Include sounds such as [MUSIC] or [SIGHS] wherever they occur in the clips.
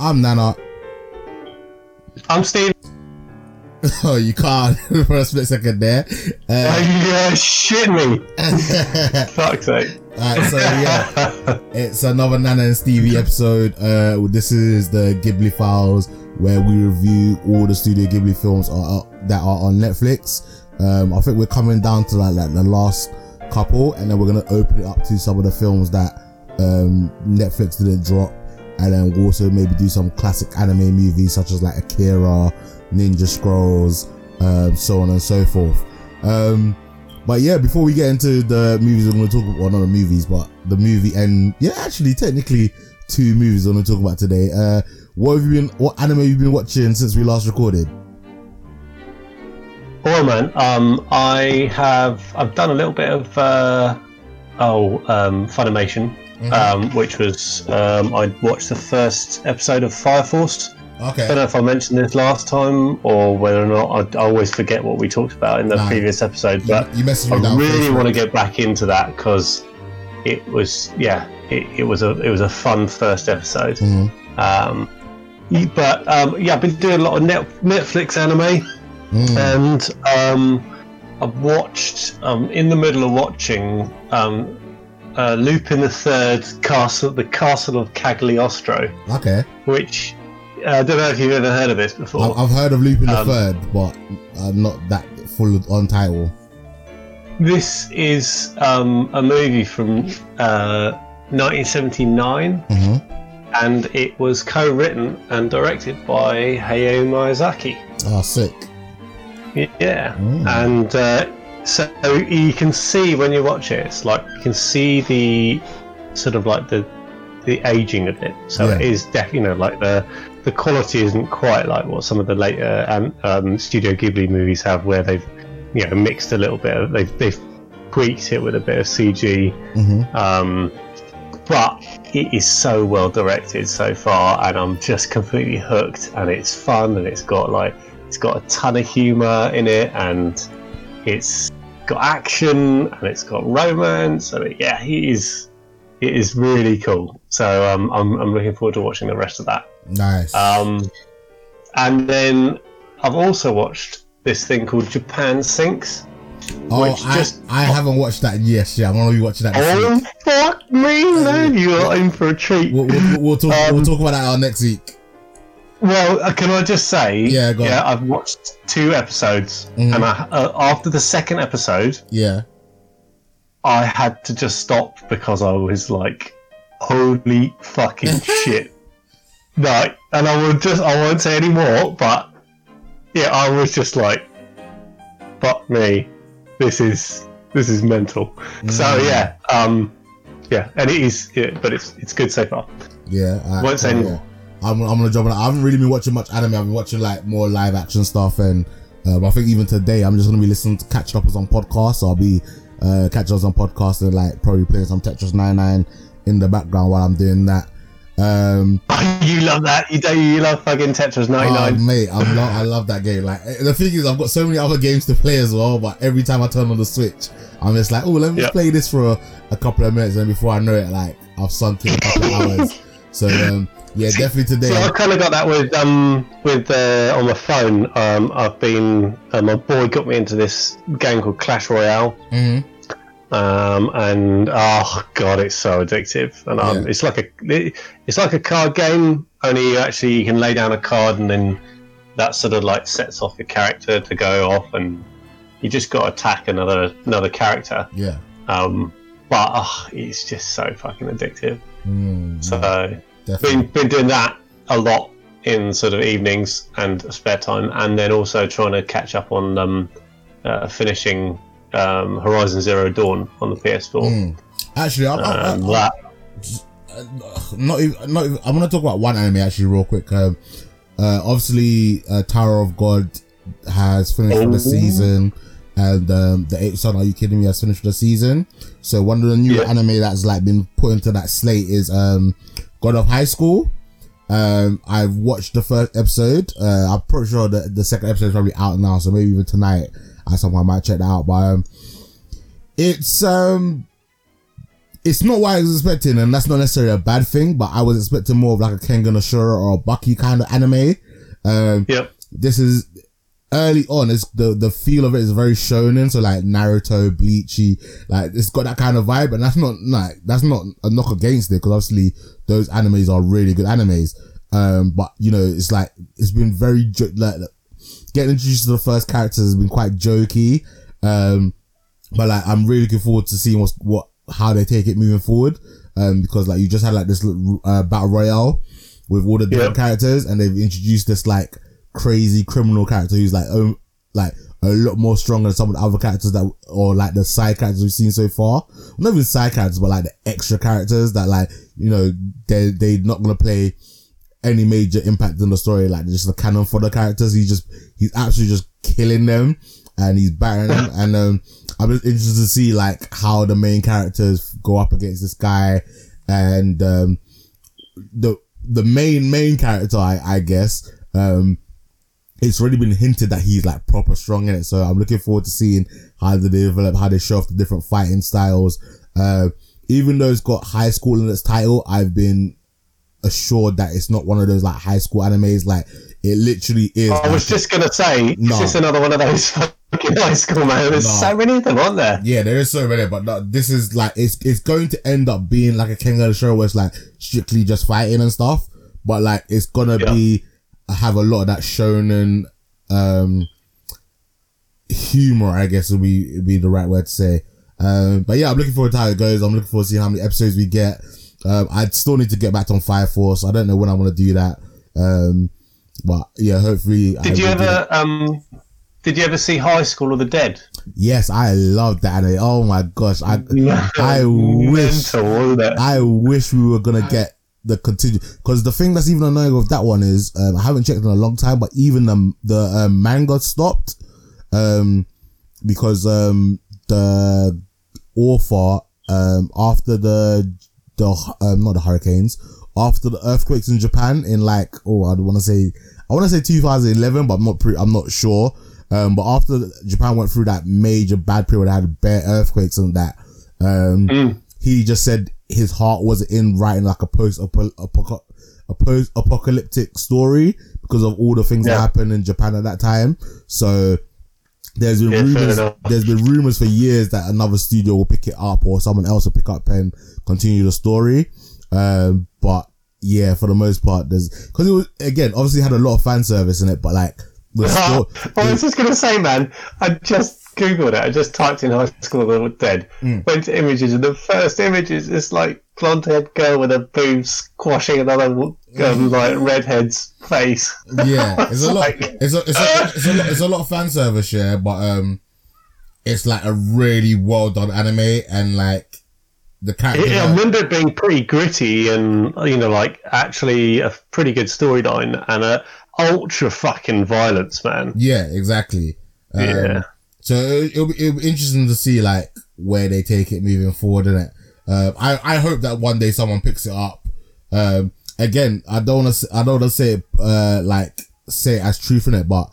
I'm Nana. I'm Steve. [LAUGHS] Oh, you can't [LAUGHS] for a split second there. Uh, yeah, shit me. [LAUGHS] Fuck's sake. Alright, so yeah, it's another Nana and Stevie episode. Uh, this is the Ghibli Files, where we review all the Studio Ghibli films are, that are on Netflix. Um, I think we're coming down to like, like the last couple, and then we're gonna open it up to some of the films that um, Netflix didn't drop, and then we'll also maybe do some classic anime movies such as like Akira, Ninja Scrolls, um, so on and so forth. Um, but yeah, before we get into the movies we're going to talk about, well, not the movies, but the movie and yeah, actually, technically, two movies we're going to talk about today. Uh, what have you been, what anime have you been watching since we last recorded? Oh man, um, I have I've done a little bit of uh, oh um, Funimation, Mm-hmm. um, which was um, I watched the first episode of Fire Force. I don't know if I mentioned this last time or whether or not I, I always forget what we talked about in the Nah. previous episode, but you me I really want to get back into that because it was yeah it, it was a it was a fun first episode. Mhm. Um, but um, yeah, I've been doing a lot of net, Netflix anime, Mm. and um, I've watched. Um, in the middle of watching um, uh, Lupin the Third Castle, the Castle of Cagliostro, Okay. which uh, I don't know if you've ever heard of this before. I've heard of Lupin the Um, Third, but uh, not that full on title. This is um, a movie from uh, 1979, hmm and it was co-written and directed by Hayao Miyazaki. Oh, sick. Yeah, Mm. and uh, so you can see when you watch it, it's like you can see the sort of like the the aging of it. So it Yeah. is definitely you know like the the quality isn't quite like what some of the later um, um, Studio Ghibli movies have, where they've you know mixed a little bit. Of, they've they've tweaked it with a bit of CG. hmm Um, but it is so well directed so far, and I'm just completely hooked. And it's fun, and it's got like it's got a ton of humor in it, and it's got action, and it's got romance, and yeah, it is it is really cool. So um, I'm I'm looking forward to watching the rest of that. Nice. Um, and then I've also watched this thing called Japan Sinks. oh, which I, just- I haven't watched that yet. Yeah, I'm gonna be watching that Oh fuck me, man! You are in for a treat. We'll, we'll, we'll talk. Um, we'll talk about that next week. Well, uh, can I just say? Yeah, yeah. I've watched two episodes, Mhm. and I, uh, after the second episode, Yeah. I had to just stop because I was like, "Holy fucking [LAUGHS] shit!" Like, and I will just I won't say any more, but yeah, I was just like, "Fuck me, this is this is mental." So Mm. yeah, um, yeah, and it is, yeah, but it's it's good so far. Yeah. I, Won't say I- anymore. I'm, I'm gonna jump on. I haven't really been watching much anime. I've been watching like more live action stuff, and um, I think even today I'm just gonna be listening to catch up on podcasts. So I'll be uh, catching up on podcasts and like probably playing some Tetris 99 in the background while I'm doing that. Um, [LAUGHS] you love that, you do, you love fucking Tetris ninety oh, nine. mate, I love I love that game. Like the thing is, I've got so many other games to play as well. But every time I turn on the Switch, I'm just like, oh, let me just play this for a, a couple of minutes, and before I know it, like I've sunk in a couple of hours. [LAUGHS] So um, yeah, definitely today. So I kind of got that with um with uh, on the phone. Um, I've been uh, my boy got me into this game called Clash Royale. Mhm. Um, and oh god, it's so addictive. And um, Yeah. it's like a it, it's like a card game. Only you actually you can lay down a card and then that sort of like sets off your character to go off, and you just got to attack another another character. Yeah. Um, but oh, it's just so fucking addictive. Mm, So definitely. been been doing that a lot in sort of evenings and spare time, and then also trying to catch up on um, uh, finishing um, Horizon Zero Dawn on the PS4. Mm. Actually, I, I, I, Um, I, that not even, not even, I'm gonna talk about one anime actually real quick. Um, uh, obviously, uh, Tower of God has finished Oh. the season, and um, the Eighth Son, Are You Kidding Me? has finished the season. So one of the new Yeah. anime that's like been put into that slate is um, God of High School. Um, I've watched the first episode. Uh, I'm pretty sure that the second episode is probably out now, so maybe even tonight at some point I might check that out. But um, it's um, it's not what I was expecting, and that's not necessarily a bad thing. But I was expecting more of like a Kengan Ashura or a Baki kind of anime. Um, Yep. this is early on. It's the the feel of it is very shonen, so like Naruto, Bleachy, like it's got that kind of vibe, and that's not like that's not a knock against it because obviously those animes are really good animes. Um, but you know, it's like it's been very jo- like getting introduced to the first characters has been quite jokey. Um, but like I'm really looking forward to seeing what's what how they take it moving forward. Um, because like you just had like this uh, battle royale with all the different Yeah. characters, and they've introduced this like crazy criminal character who's like um, like a lot more stronger than some of the other characters that or like the side characters we've seen so far. Not even side characters, but like the extra characters that like you know they they're not gonna play any major impact in the story. Like just the canon for the characters. He's just he's absolutely just killing them and he's battering them. and um, I'm just interested to see like how the main characters go up against this guy and um, the the main main character, I, I guess. Um, it's already been hinted that he's like proper strong in it. So I'm looking forward to seeing how they develop, how they show off the different fighting styles. Uh, even though it's got high school in its title, I've been assured that it's not one of those like high school animes. Like it literally is. I was like- just gonna say, No. is this another one of those [LAUGHS] fucking high school man? There's No. so many of them, aren't there? Yeah, there is so many, but no, this is like it's it's going to end up being like a King of the show where it's like strictly just fighting and stuff, but like it's gonna Yeah. be have a lot of that shonen um humor, I guess would be would be the right word to say. Um, but yeah, I'm looking forward to how it goes. I'm looking forward to seeing how many episodes we get. Um, I still need to get back on Fire Force. I don't know when I want to do that. Um, but yeah, hopefully. I Did you will do ever um? Did you ever see High School of the Dead? Yes, I love that anime. Oh my gosh, I [LAUGHS] I wish? I wish we were gonna get the continue because the thing that's even annoying with that one is um, I haven't checked in a long time, but even the the um, stopped um because um the author um after the the um not the hurricanes after the earthquakes in Japan in like oh I want to say I want to say 2011 but I'm not pre- I'm not sure um but after Japan went through that major bad period they had bare earthquakes and that um Mm. He just said his heart wasn't in writing like a post a post apocalyptic story because of all the things that happened in Japan at that time. So there's been Yeah, rumors. There's been rumors for years that another studio will pick it up or someone else will pick up and continue the story. Um, but yeah, for the most part, there's because it was again obviously had a lot of fan service in it, but like [LAUGHS] I was just going to say, man, I just googled it. I just typed in high school of the dead, Mm. went to images, and the first image is this like blonde haired girl with a boob squashing another um, [LAUGHS] like redhead's face. yeah, [LAUGHS] it's a lot. Like- It's a, it's a, it's a lot. It's a lot of fan service, yeah. But um, it's like a really well done anime, and like the character. It, I remember it being pretty gritty and you know like actually a pretty good storyline and a ultra fucking violence, man. yeah, exactly. Um, Yeah. So it, it'll, be, it'll be interesting to see like where they take it moving forward, in it. Um, I I hope that one day someone picks it up. Um, again, I don't want to I don't want to say it, uh like say it as truth in it, but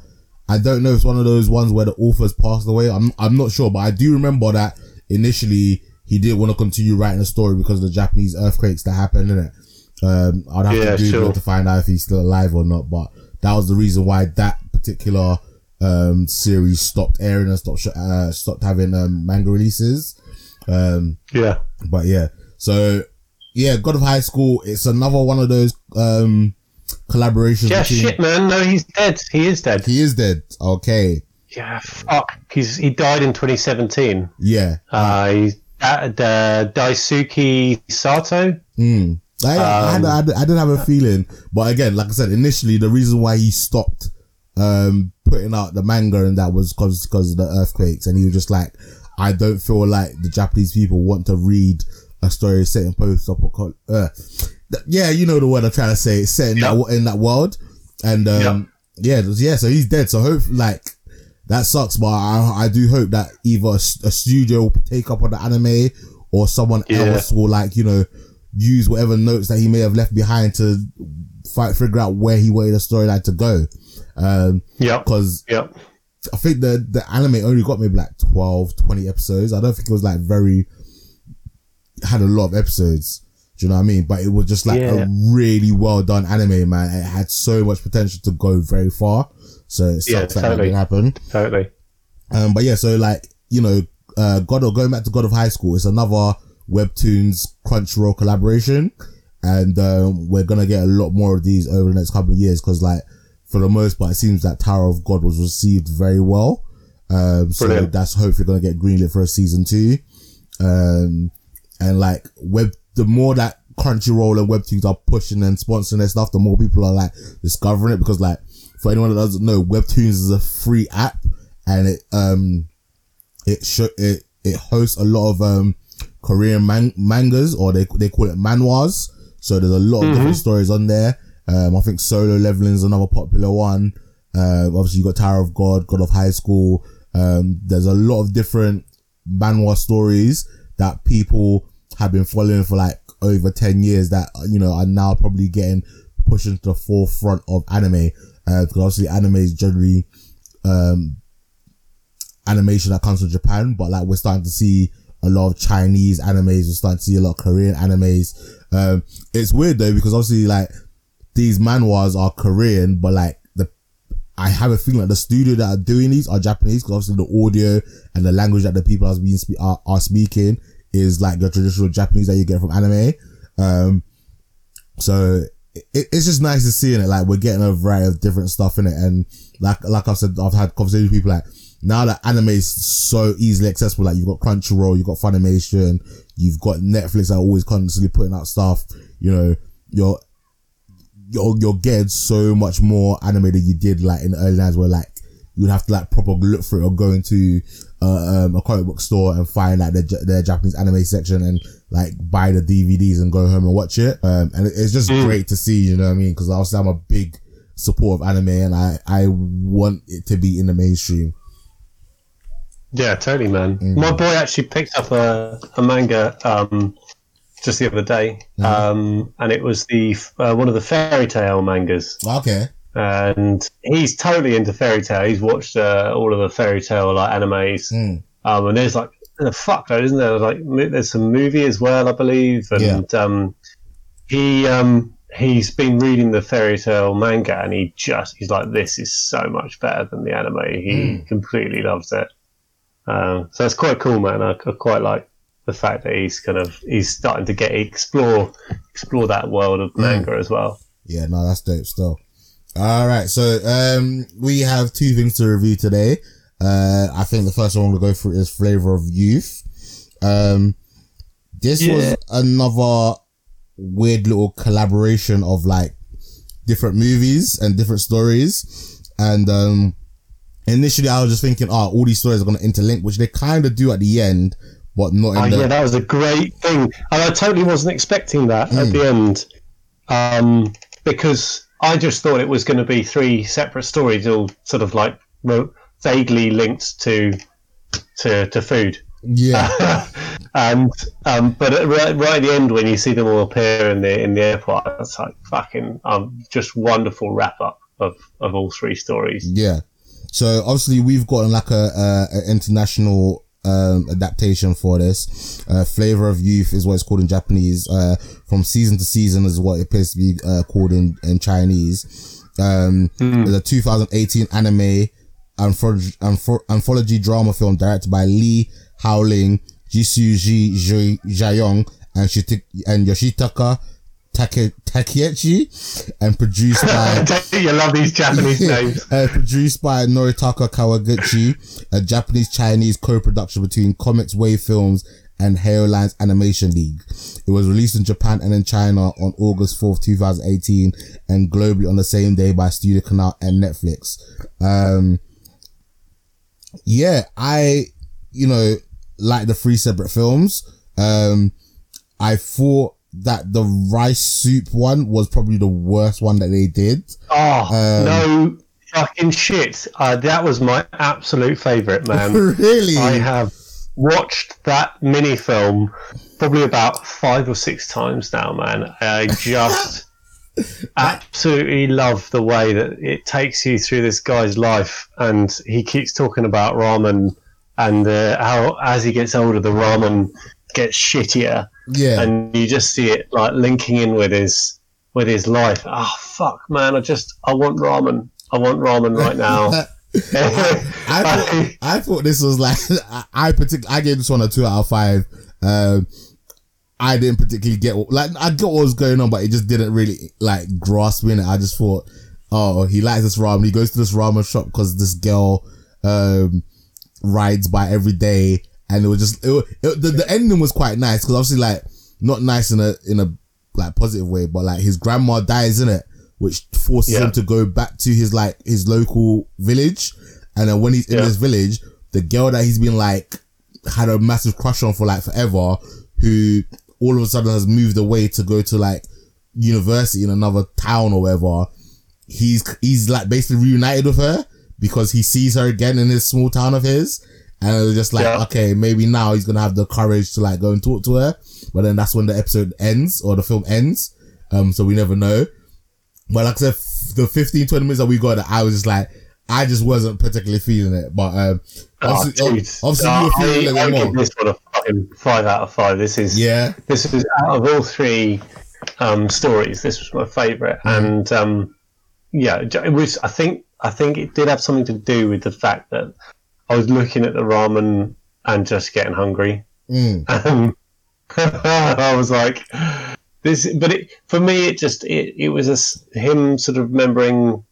I don't know if it's one of those ones where the author's passed away. I'm I'm not sure, but I do remember that initially he didn't want to continue writing the story because of the Japanese earthquakes that happened in it. Um, I'd have Yeah, to Google sure. to find out if he's still alive or not, but that was the reason why that particular um series stopped airing and stopped sh- uh, stopped having um manga releases. Um, Yeah. but yeah, so yeah, God of High School. It's another one of those um collaborations. Yeah, between- shit, man. No, he's dead. He is dead. He is dead. Okay. Yeah, fuck. He's he died in 2017. Yeah. Uh, he's uh, the Daisuke Sato. Mm. I, Um, I, had, I did have a feeling, but again, like I said, initially the reason why he stopped um putting out the manga and that was because because of the earthquakes, and he was just like, I don't feel like the Japanese people want to read a story set in post. Uh, th- yeah, you know the word I'm trying to say. It's set in Yeah. that in that world, and um, yeah, yeah. So he's dead. So hope like that sucks, but I, I do hope that either a studio will take up on the anime or someone Yeah. else will like you know use whatever notes that he may have left behind to fight figure out where he wanted the storyline to go. Um, Yep. because Yep. I think the the anime only got maybe like 12, 20 episodes. I don't think it was like very had a lot of episodes. Do you know what I mean? But it was just like Yeah. a really well done anime, man. It had so much potential to go very far. So it sucks Yeah, that that totally. didn't happen. Totally. Um, but yeah, so like, you know, uh, God of, going back to God of High School, it's another Webtoons Crunchyroll collaboration. And, um, we're gonna get a lot more of these over the next couple of years because like, for the most part, it seems that Tower of God was received very well. Um, so Brilliant. that's hopefully gonna get greenlit for a season two. Um, and like web, the more that Crunchyroll and Webtoons are pushing and sponsoring their stuff, the more people are like discovering it because like, for anyone that doesn't know, Webtoons is a free app and it, um, it show, it, it hosts a lot of, um, Korean man- mangas or they, they call it manhwas. So there's a lot of different stories on there. Um, I think solo leveling is another popular one. Uh, obviously you got Tower of God, God of High School. Um, there's a lot of different manhwa stories that people have been following for like over 10 years that, you know, are now probably getting pushed into the forefront of anime. Uh, because obviously anime is generally, um, animation that comes from Japan, but like we're starting to see a lot of Chinese animes, we're starting to see a lot of Korean animes. Um, it's weird though, because obviously like these manhwas are Korean, but like the, I have a feeling like the studio that are doing these are Japanese, because obviously the audio and the language that the people are, being spe- are, are speaking is like the traditional Japanese that you get from anime. Um, so it, it's just nice to see in it. Like we're getting a variety of different stuff in it. And like, like I've said, I've had conversations with people like now that anime is so easily accessible, like you've got Crunchyroll, you've got Funimation, you've got Netflix that are always constantly putting out stuff, you know, you're, you're, you're getting so much more anime than you did like in the early days where like you would have to like proper look for it or go into uh, um, a comic book store and find like their, their Japanese anime section and like buy the DVDs and go home and watch it. Um, and it's just great to see, you know what I mean? Cause obviously I'm a big supporter of anime and I, I want it to be in the mainstream. Yeah, totally, man. Mm. My boy actually picked up a, a manga um, just the other day, Mm-hmm. um, and it was the uh, one of the Fairy Tail mangas. Okay. And he's totally into Fairy Tail. He's watched uh, all of the Fairy Tail like animes, Mm. um, and there's like a fuck load, isn't there? Like there's some movie as well, I believe, and um, he um, he's been reading the Fairy Tail manga, and he just he's like, this is so much better than the anime. He completely loves it. Um, so it's quite cool, man. I, I quite like the fact that he's kind of he's starting to get explore explore that world of manga as well. Yeah, no, that's dope still. All right. So, um, we have two things to review today. Uh, I think the first one we'll go through is Flavor of Youth. Um, this Yeah. was another weird little collaboration of like different movies and different stories. And, um, initially I was just thinking, oh, all these stories are going to interlink, which they kind of do at the end, but not in Oh, the, yeah, that was a great thing, and I totally wasn't expecting that at the end, um, because I just thought it was going to be three separate stories, all sort of like vaguely linked to to, to food. yeah. [LAUGHS] and um, but right, right at the end, when you see them all appear in the in the airport, it's like fucking um, just wonderful wrap up of, of all three stories. Yeah. So obviously we've gotten like a, a, a international um, adaptation for this. Uh, Flavor of Youth is what it's called in Japanese. Uh, from season to season is what it appears to be uh, called in, in Chinese. Um, there's a 2018 anime anthology, anthro- anthology drama film directed by Li Haoling, Jisoo Ji Jaeyong, and, Shiti- and Yoshitaka Take- Takeuchi, and produced [LAUGHS] by you love these Japanese [LAUGHS] names. uh, produced by Noritaka Kawaguchi, a Japanese Chinese co-production between Comix Wave Films and Haoliners Animation League. It was released in Japan and in China on August 4th, 2018, and globally on the same day by Studio Canal and Netflix. Um, yeah, I, you know, like the three separate films. Um, I thought that the rice soup one was probably the worst one that they did. Oh Um, no, fucking shit! Uh, that was my absolute favourite, [LAUGHS] man. really? I have watched that mini film probably about five or six times now, man. I just [LAUGHS] absolutely love the way that it takes you through this guy's life, and he keeps talking about ramen and uh, how as he gets older, the ramen gets shittier, Yeah. and you just see it like linking in with his with his life. Oh fuck, man! I just I want ramen. I want ramen right now. [LAUGHS] I thought, I thought this was like I, I partic- I gave this one a two out of five. Um, I didn't particularly get what- like I got what was going on, but it just didn't really like grasp me in it. I just thought, oh, he likes this ramen. He goes to this ramen shop because this girl um rides by every day, and it was just it, it, the the ending was quite nice because obviously like not nice in a in a like positive way, but like his grandma dies in it, which forces Yeah. him to go back to his like his local village, and then when he's in Yeah. this village, the girl that he's been like had a massive crush on for like forever, who all of a sudden has moved away to go to like university in another town or whatever. He's he's like basically reunited with her because he sees her again in his small town of his. And it was just like, Yeah. okay, maybe now he's gonna have the courage to like go and talk to her. But then that's when the episode ends or the film ends. Um, so we never know. But like I said, f- the 15, 20 minutes that we got, I was just like, I just wasn't particularly feeling it. But, um, Oh, obviously, dude. obviously you were feeling I, it I little give this one a fucking five out of five. This is Yeah. this is out of all three um, stories. This was my favourite, Mm. and um, yeah, it was. I think I think it did have something to do with the fact that I was looking at the ramen and just getting hungry. Mm. Um, [LAUGHS] I was like, this, but it, for me, it just it, it was a him sort of remembering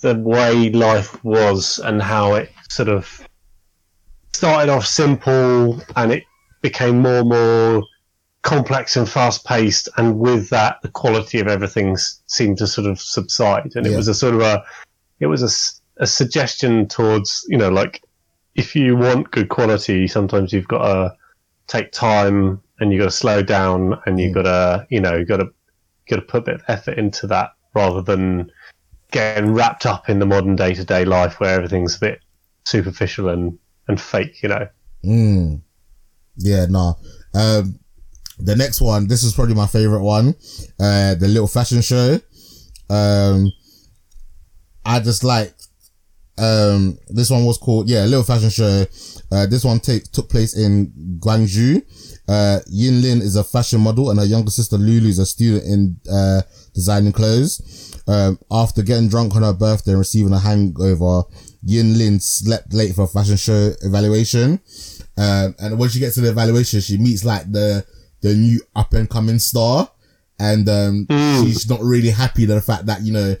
the way life was and how it sort of started off simple and it became more and more complex and fast paced, and with that, the quality of everything seemed to sort of subside, and it was a sort of a, it was a, a suggestion towards you know like if you want good quality, sometimes you've got to take time and you've got to slow down and you've got to you know you got to got to put a bit of effort into that rather than getting wrapped up in the modern day to day life where everything's a bit superficial and and fake. You know. Mm. Yeah, no. Um, the next one, this is probably my favorite one. Uh, the little fashion show. Um, I just like, um, this one was called, yeah, little fashion show. Uh, this one take, took place in Guangzhou. Uh, Yin Lin is a fashion model and her younger sister Lulu is a student in, uh, designing clothes. Um, after getting drunk on her birthday and receiving a hangover, Yin Lin slept late for a fashion show evaluation. Um, and when she gets to the evaluation, she meets like the, the new up and coming star. And, um, she's not really happy to the fact that, you know,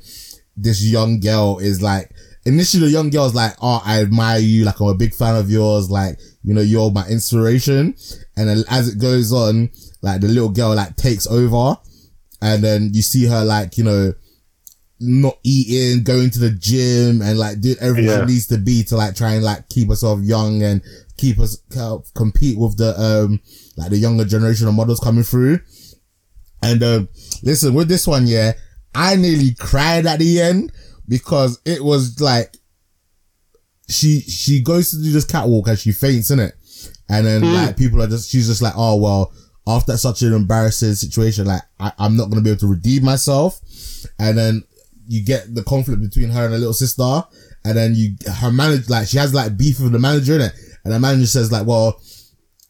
this young girl is like, initially the young girl's like, oh, I admire you. Like, I'm a big fan of yours. Like, you know, you're my inspiration. And then as it goes on, like the little girl like takes over and then you see her like, you know, not eating, going to the gym and like doing everything Yeah. she needs to be to like try and like keep herself young and keep us help compete with the um like the younger generation of models coming through. And um listen, with this one, yeah, I nearly cried at the end because it was like she she goes to do this catwalk and she faints in it. And then hmm. like people are just she's just like, oh well, after such an embarrassing situation, like I, I'm not gonna be able to redeem myself. And then you get the conflict between her and her little sister, and then you her manager like she has like beef with the manager in it, and the manager says like, well,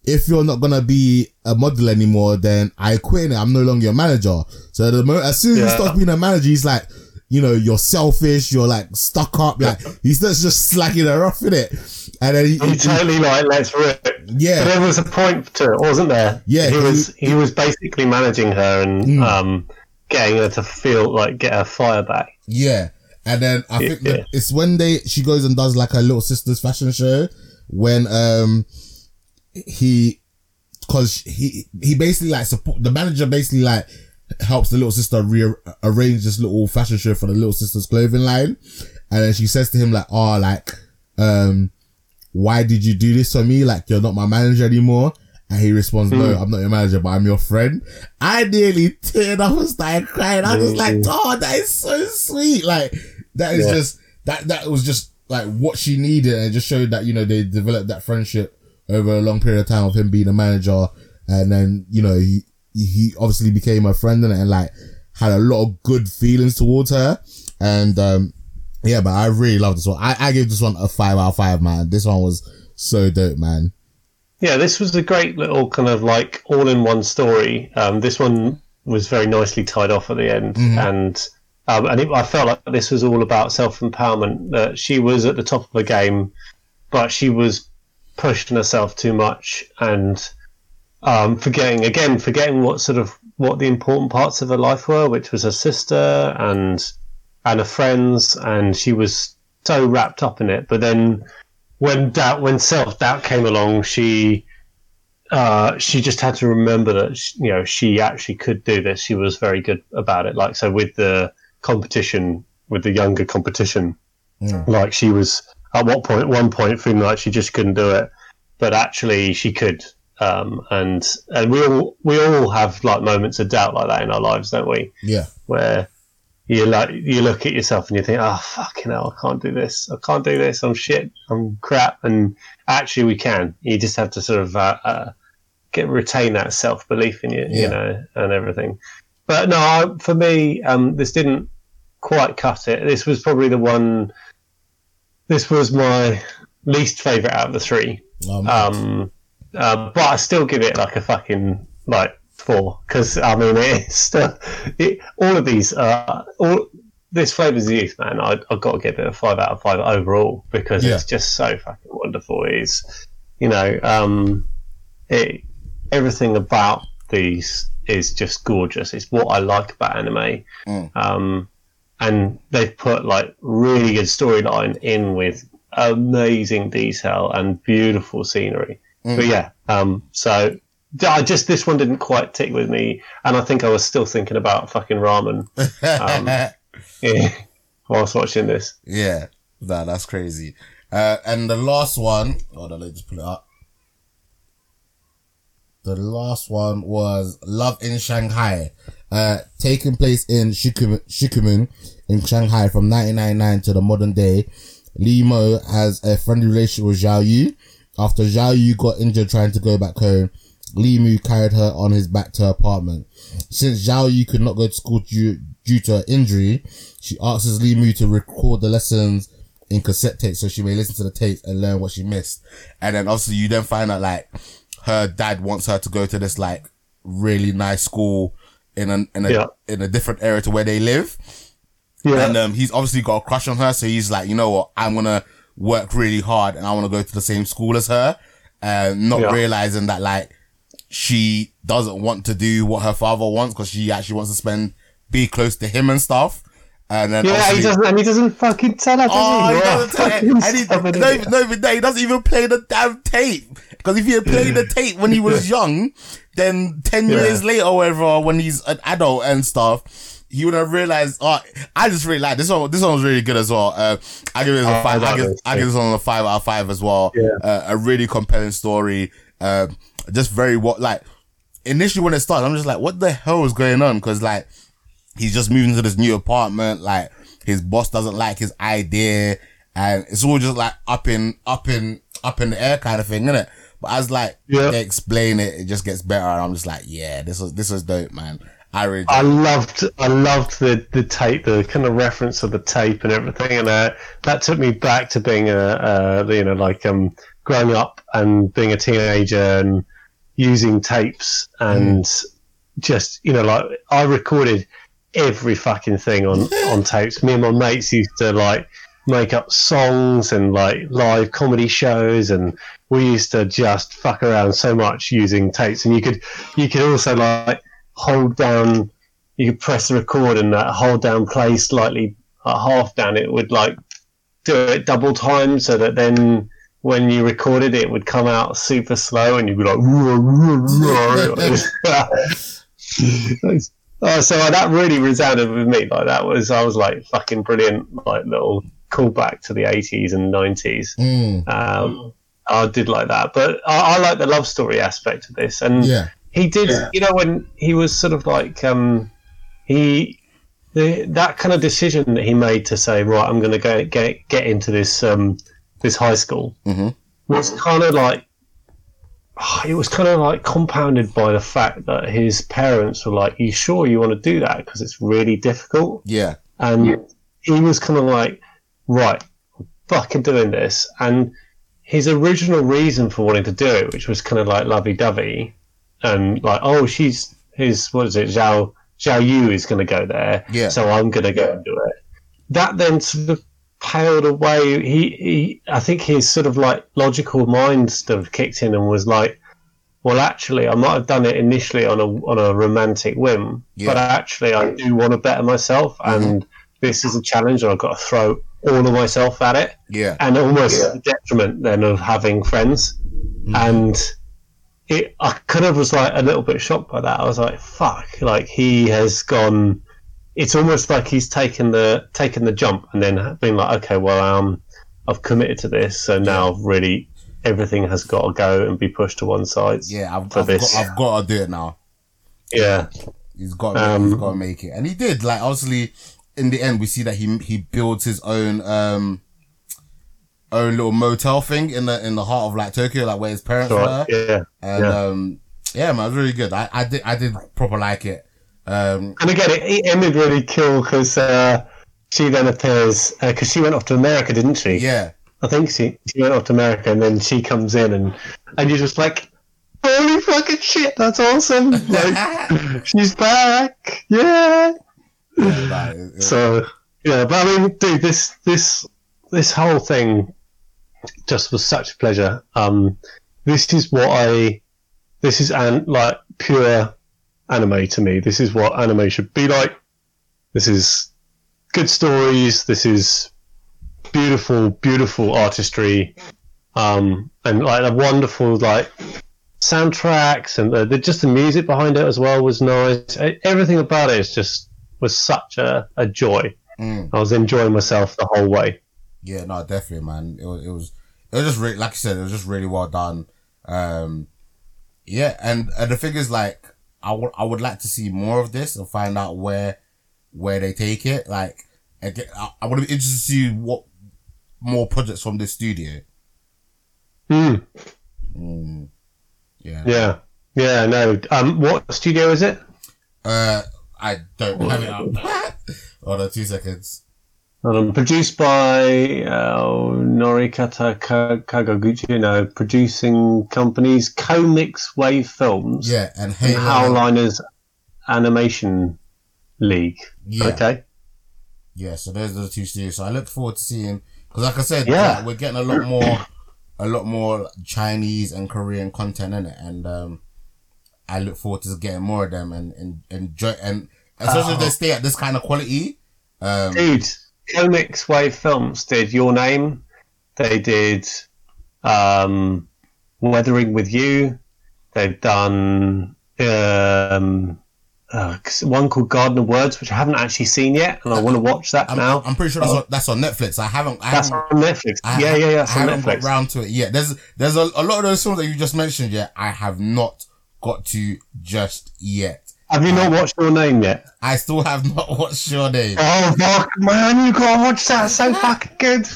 if you're not gonna be a model anymore, then I quit it. I'm no longer your manager. So the mo- as soon as he Yeah. starts being a manager, he's like, you know, you're selfish, you're like stuck up, like he starts just slacking her off in it, and then he, He totally like lets rip. yeah, But there was a point to it, wasn't there? Yeah, he he- was he was basically managing her and Mm. um, getting her to feel like get her fire back. Yeah. And then I think yeah. it's when they she goes and does like her little sister's fashion show when um he because he he basically like support the manager basically like helps the little sister rearrange this little fashion show for the little sister's clothing line and then she says to him like oh like um why did you do this for me like you're not my manager anymore and he responds, no, I'm not your manager, but I'm your friend. I nearly teared up and started crying. I was like, oh, that is so sweet. Like, that is Yeah. just, that, that was just like what she needed. And it just showed that, you know, they developed that friendship over a long period of time of him being a manager. And then, you know, he, he obviously became a friend in it and like had a lot of good feelings towards her. And, um, yeah, but I really love this one. I, I gave this one a five out of five, man. This one was so dope, man. yeah, this was a great little kind of like all-in-one story. Um, this one was very nicely tied off at the end, Mhm. and um, and it, I felt like this was all about self-empowerment. That she was at the top of the game, but she was pushing herself too much and um, forgetting again, forgetting what sort of what the important parts of her life were, which was her sister and and her friends, and she was so wrapped up in it. But then when doubt, when self doubt came along, she uh, she just had to remember that sh- you know she actually could do this. She was very good about it. Like so with the competition, with the younger competition, Mm. like she was at what point, one point, feeling like she just couldn't do it, but actually she could. Um, and and we all we all have like moments of doubt like that in our lives, don't we? Yeah. where you like you look at yourself and you think, "Oh fucking hell, I can't do this. I can't do this. I'm shit. I'm crap." And actually, we can. You just have to sort of uh, uh, get retain that self belief in you, Yeah. you know, and everything. But no, I, for me, um, this didn't quite cut it. This was probably the one. This was my least favorite out of the three. Oh. Um, uh, but I still give it like a fucking like four because I mean it's still it, all of these uh all this flavors of youth man I, I've got to give it a five out of five overall because Yeah. it's just so fucking wonderful it's you know um it everything about these is just gorgeous it's what I like about anime Mm. um and they've put like really good storyline in with amazing detail and beautiful scenery Mm. but yeah, um, so I just this one didn't quite tick with me, and I think I was still thinking about fucking ramen um, yeah, [LAUGHS] whilst watching this. yeah. Nah, that's crazy. Uh, and the last one, hold on, let me just pull it up. The last one was Love in Shanghai, uh, taking place in Shikumen, Shikumen in Shanghai from 1999 to the modern day. Li Mo has a friendly relationship with Zhao Yu. After Zhao Yu got injured trying to go back home, Li Mu carried her on his back to her apartment. Since Zhao Yu could not go to school due, due to her injury, she asks Li Mu to record the lessons in cassette tapes so she may listen to the tapes and learn what she missed. And then obviously you then find out like her dad wants her to go to this like really nice school in a in a Yeah. in a different area to where they live. Yeah, And um, he's obviously got a crush on her, so he's like, you know what, I'm gonna work really hard and I want to go to the same school as her, um, not Yeah. realizing that like she doesn't want to do what her father wants because she actually wants to spend be close to him and stuff. And then yeah, he doesn't, and he doesn't fucking tell her. Oh, he? he doesn't tell it. fucking And he, no, no, he doesn't even play the damn tape. Because if he had played the tape when he was [LAUGHS] young, then 10 Yeah. years later or whatever, when he's an adult and stuff, he would have realized, oh, I just really like this one. This one was really good as well. Uh, I give it a five. I that give, I give this one a five out of five as well. Yeah. Uh, a really compelling story. Uh, just very what, like, initially when it started, I'm just like, what the hell is going on? Cause like, he's just moving to this new apartment. Like his boss doesn't like his idea, and it's all just like up in up in up in the air kind of thing, isn't it? But as like Yeah. they explain it, it just gets better, and I'm just like, yeah, this was this was dope, man. I really I loved, I loved the the tape, the kind of reference of the tape and everything, and uh, that took me back to being a, uh, you know, like um, growing up and being a teenager and using tapes and just, you know, like I recorded every fucking thing on [LAUGHS] on tapes. Me and my mates used to like make up songs and like live comedy shows and we used to just fuck around so much using tapes and you could you could also like hold down you could press the record and uh, hold down play slightly uh, half down it would like do it double time so that then when you recorded it would come out super slow and you'd be like oh, [LAUGHS] so that really resounded with me like that was I was like fucking brilliant like little callback to the 80s and 90s Mm, um, I did like that, but I, I like the love story aspect of this, and yeah, he did. Yeah. You know, when he was sort of like um, he the, that kind of decision that he made to say, right, I'm going to go get get into this um, this high school Mhm. was kind of like it was kind of like compounded by the fact that his parents were like, "You sure you want to do that? Because it's really difficult." yeah, and Yeah. he was kind of like, right, I'm fucking doing this, and his original reason for wanting to do it, which was kind of like lovey dovey, and like, oh, she's his what is it, Zhao Zhao Yu is going to go there, Yeah. so I'm going to go and do it. That then sort of paled away. He, he, I think his sort of like logical mind sort of kicked in and was like, well, actually, I might have done it initially on a on a romantic whim, Yeah. but actually, I do want to better myself, mm-hmm. and this is a challenge, and I've got to throw all of myself at it Yeah. and almost the detriment then of having friends. Mm-hmm. And it, I kind of was like a little bit shocked by that. I was like, "Fuck!" Like he has gone. It's almost like he's taken the taken the jump and then been like, "Okay, well, um, I've committed to this, so now I've really everything has got to go and be pushed to one side." Yeah, I've, For I've, this. got, I've got to do it now. yeah, He's got, Um, he's got to make it, and he did. Like, obviously, in the end, we see that he he builds his own um own little motel thing in the in the heart of like Tokyo, like where his parents so, were, yeah. and yeah. um yeah, man, it was really good. I, I did I did proper like it. Um, And again, it, it ended really cool because uh, she then appears because she went off to America, didn't she? yeah, I think she, she went off to America and then she comes in and and you're just like, holy fucking shit, that's awesome! [LAUGHS] Like, she's back, yeah. it- it- So yeah, but I mean, dude, this this this whole thing just was such a pleasure. Um, this is what I, this is an like pure anime to me. This is what anime should be like. This is good stories. This is beautiful, beautiful artistry, um, and like a wonderful like soundtracks and the, the, just the music behind it as well was nice. Everything about it is just was such a, a joy. mm. I was enjoying myself the whole way. Yeah, no, definitely, man. It was, it was, it was just really, like I said, it was just really well done. Um, yeah, and, and the thing is, like, I would, I would like to see more of this and find out where, where they take it. Like, again, I, I would be interested to see what more projects from this studio. Mm, Mm. Yeah. yeah, yeah. No, um, what studio is it? Uh, I don't have it up. [LAUGHS] Hold on, two seconds. Um, produced by uh, Norikata Ka- Kagaguchi. No, producing companies Comix Wave Films Yeah, and. Haoliners Animation League. Yeah. Okay. Yeah, so those are the two studios. So I look forward to seeing because, like I said, Yeah. like, we're getting a lot more, a lot more Chinese and Korean content in it, and um, I look forward to getting more of them and, and enjoy and especially if they stay at this kind of quality. Um, Dude, Comix Wave Films did Your Name. They did um, Weathering with You. They've done um, uh, one called Garden of Words, which I haven't actually seen yet, and I want to watch that I'm, now. I'm pretty sure that's on, that's on Netflix. I haven't. I That's haven't on Netflix. I, yeah, yeah, yeah. I haven't got round to it yet. There's there's a, a lot of those films that you just mentioned. yet. I have not got to just yet. Have you not watched Your Name yet? I still have not watched your name. Oh fuck, man! You gotta watch that. It's so [LAUGHS] fucking good.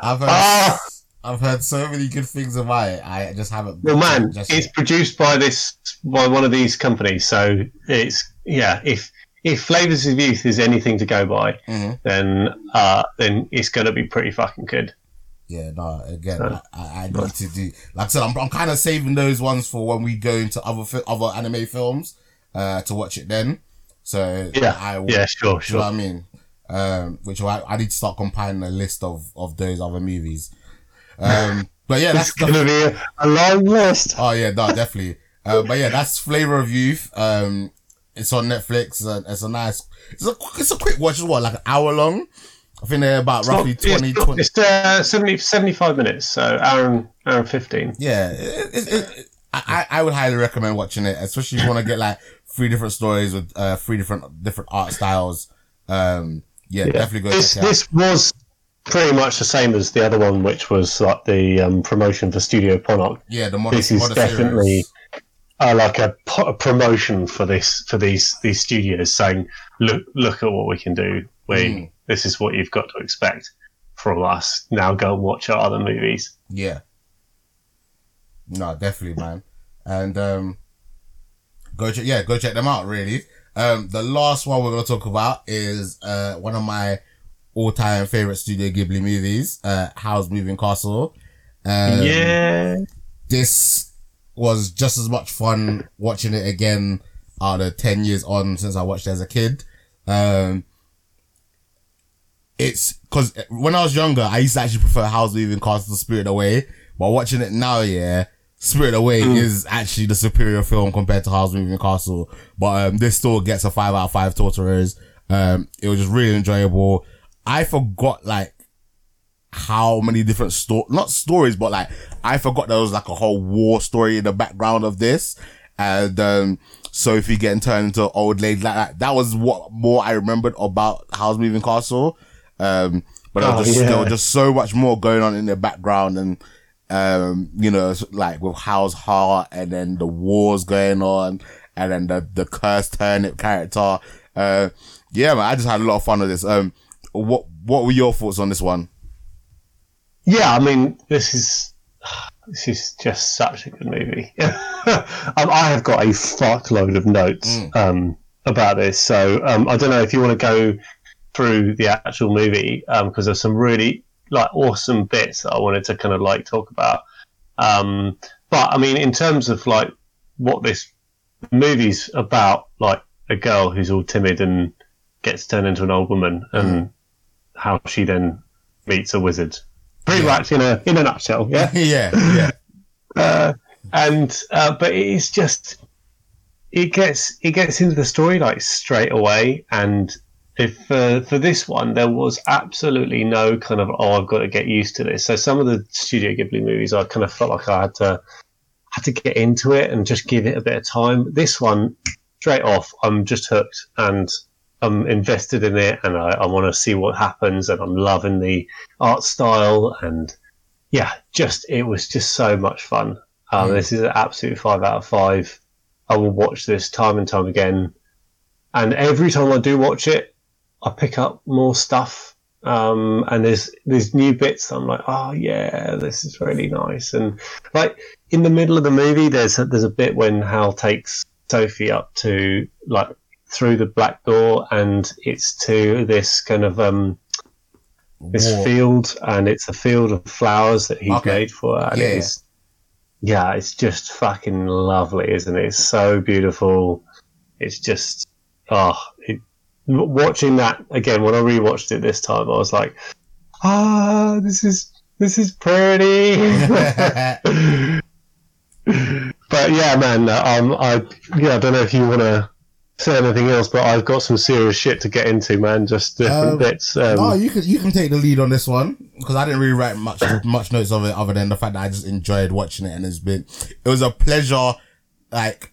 I've heard Ah. I've heard so many good things about it. I just haven't. Well, man, just it's produced by this by one of these companies, so it's yeah. If if Flavors of Youth is anything to go by, Mhm. then uh, then it's gonna be pretty fucking good. Yeah, no. Again, I, I I need to do. Like I said, I'm, I'm kind of saving those ones for when we go into other fi- other anime films, uh, to watch it then. So Yeah, I will, yeah, sure, You know sure. what I mean? Um, which I, I need to start compiling a list of of those other movies. Um, [LAUGHS] but yeah, that's gonna be a, a long list. Oh yeah, no, definitely. Uh, but yeah, that's Flavor of Youth. Um, it's on Netflix. Uh, it's a nice. It's a it's a quick watch. It's what like an hour long. I think they're about roughly It's not- 20, it's, 20 It's uh, 70, 75 minutes, so hour and hour and fifteen. Yeah, it, it, it, I I would highly recommend watching it, especially if you want to get like three different stories with uh three different different art styles. Um, yeah, definitely go This check it out. this was pretty much the same as the other one, which was like the um, promotion for Studio Ponoc. Yeah, the modern, this is modern definitely uh, like a, po- a promotion for this for these these studios saying look look at what we can do we Mm. this is what you've got to expect from us now go and watch our other movies Yeah. No, definitely, man. And um go check yeah, go check them out really. Um the last one we're gonna talk about is uh one of my all time favorite Studio Ghibli movies, uh Howl's Moving Castle. Um, yeah. this was just as much fun watching it again out of 10 years on since I watched it as a kid. Um, it's cause when I was younger, I used to actually prefer Howl's Moving Castle to Spirit Away, but watching it now, yeah, Spirited Away is actually the superior film compared to Howl's Moving Castle. But, um, this still gets a five out of five Totoros. Um, it was just really enjoyable. I forgot like how many different sto- not stories, but like I forgot there was like a whole war story in the background of this. And um Sophie getting turned into an old lady like that. That was what more I remembered about Howl's Moving Castle. Um but Oh, just, there was just so much more going on in the background and um, you know, like with Howl's heart and then the wars going on and then the, the cursed turnip character. Uh, yeah, man, I just had a lot of fun with this. Um, what, what were your thoughts on this one? Yeah, I mean, this is [SIGHS] this is just such a good movie. [LAUGHS] um, I have got a fuckload of notes um, about this, so um, I don't know if you want to go through the actual movie because there's some really like awesome bits that I wanted to kind of like talk about. Um, but I mean, in terms of like what this movie's about, like a girl who's all timid and gets turned into an old woman, and how she then meets a wizard. Pretty Yeah. much in a in a nutshell, yeah. [LAUGHS] yeah, yeah, [LAUGHS] Uh, and uh, but it's just it gets it gets into the story like straight away and if uh, for this one there was absolutely no kind of oh I've got to get used to this so some of the Studio Ghibli movies I kind of felt like I had to had to get into it and just give it a bit of time this one straight off I'm just hooked and I'm invested in it and I, I want to see what happens and I'm loving the art style and yeah, just it was just so much fun. Um, Mm. This is an absolute five out of five. I will watch this time and time again, and every time I do watch it, I pick up more stuff. Um, and there's there's new bits. I'm like, oh yeah, this is really nice. And like in the middle of the movie, there's a, there's a bit when Howl takes Sophie up to like through the black door, and it's to this kind of um, this War. field, and it's a field of flowers that he's Okay. made for her. And Yeah. it's, yeah, it's just fucking lovely, isn't it? It's so beautiful. It's just, oh, watching that again when I rewatched it this time, I was like, ah, this is this is pretty. [LAUGHS] but yeah, man, um, I yeah, I don't know if you want to say anything else, but I've got some serious shit to get into, man. Just different Um, bits. Um, no, you can you can take the lead on this one because I didn't really write much much notes of it other than the fact that I just enjoyed watching it and it's been it was a pleasure like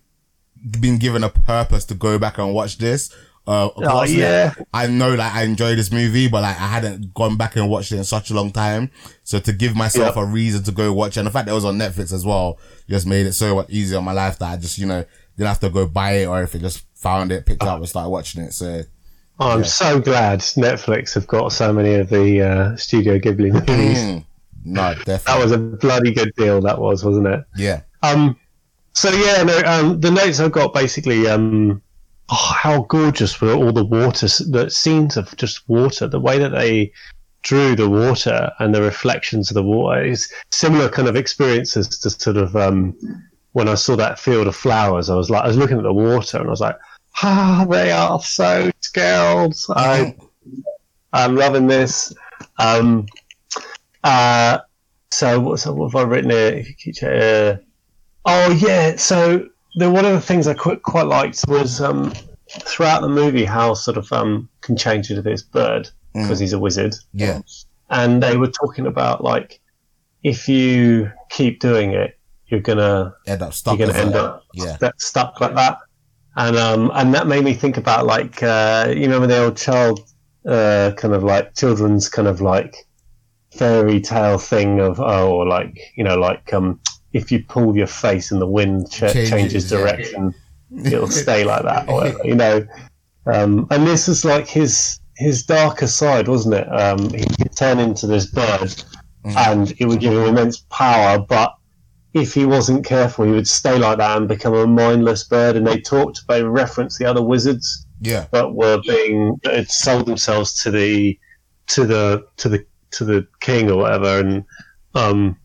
being given a purpose to go back and watch this. Uh, Oh, yeah. I know like I enjoyed this movie, but like I hadn't gone back and watched it in such a long time. So to give myself Yep. a reason to go watch it, and the fact that it was on Netflix as well, just made it so much easier on my life that I just you know didn't have to go buy it or if it just found it, picked it up and started watching it. So I'm Yeah. so glad Netflix have got so many of the uh, Studio Ghibli [CLEARS THROAT] movies. no, definitely. That was a bloody good deal. That was, wasn't it? yeah, Um, so yeah, no, um, the notes I've got basically, um, oh, how gorgeous were all the water, the scenes of just water, the way that they drew the water and the reflections of the water is similar kind of experiences to sort of, um, when I saw that field of flowers, I was like, I was looking at the water and I was like, ah, they are so skilled. I, I'm loving this. Um, uh, so what's what have I written here? If you keep uh, oh yeah. So the one of the things I quite quite liked was um, throughout the movie how sort of um, can change into this bird because he's a wizard, yeah, and they were talking about like if you keep doing it, you're gonna end up stuck. you're gonna end it. up Yeah. st- stuck like that. And um, and that made me think about like uh, you remember the old child uh, kind of like children's kind of like fairy tale thing of oh or like you know like um if you pull your face and the wind ch- Changes, changes, yeah. direction [LAUGHS] it'll stay like that or whatever, you know. Um, and this is like his his darker side wasn't it? Um, he could turn into this bird and it would give him immense power but if he wasn't careful he would stay like that and become a mindless bird and they talked they referenced the other wizards Yeah, that were being that had sold themselves to the to the to the to the king or whatever and um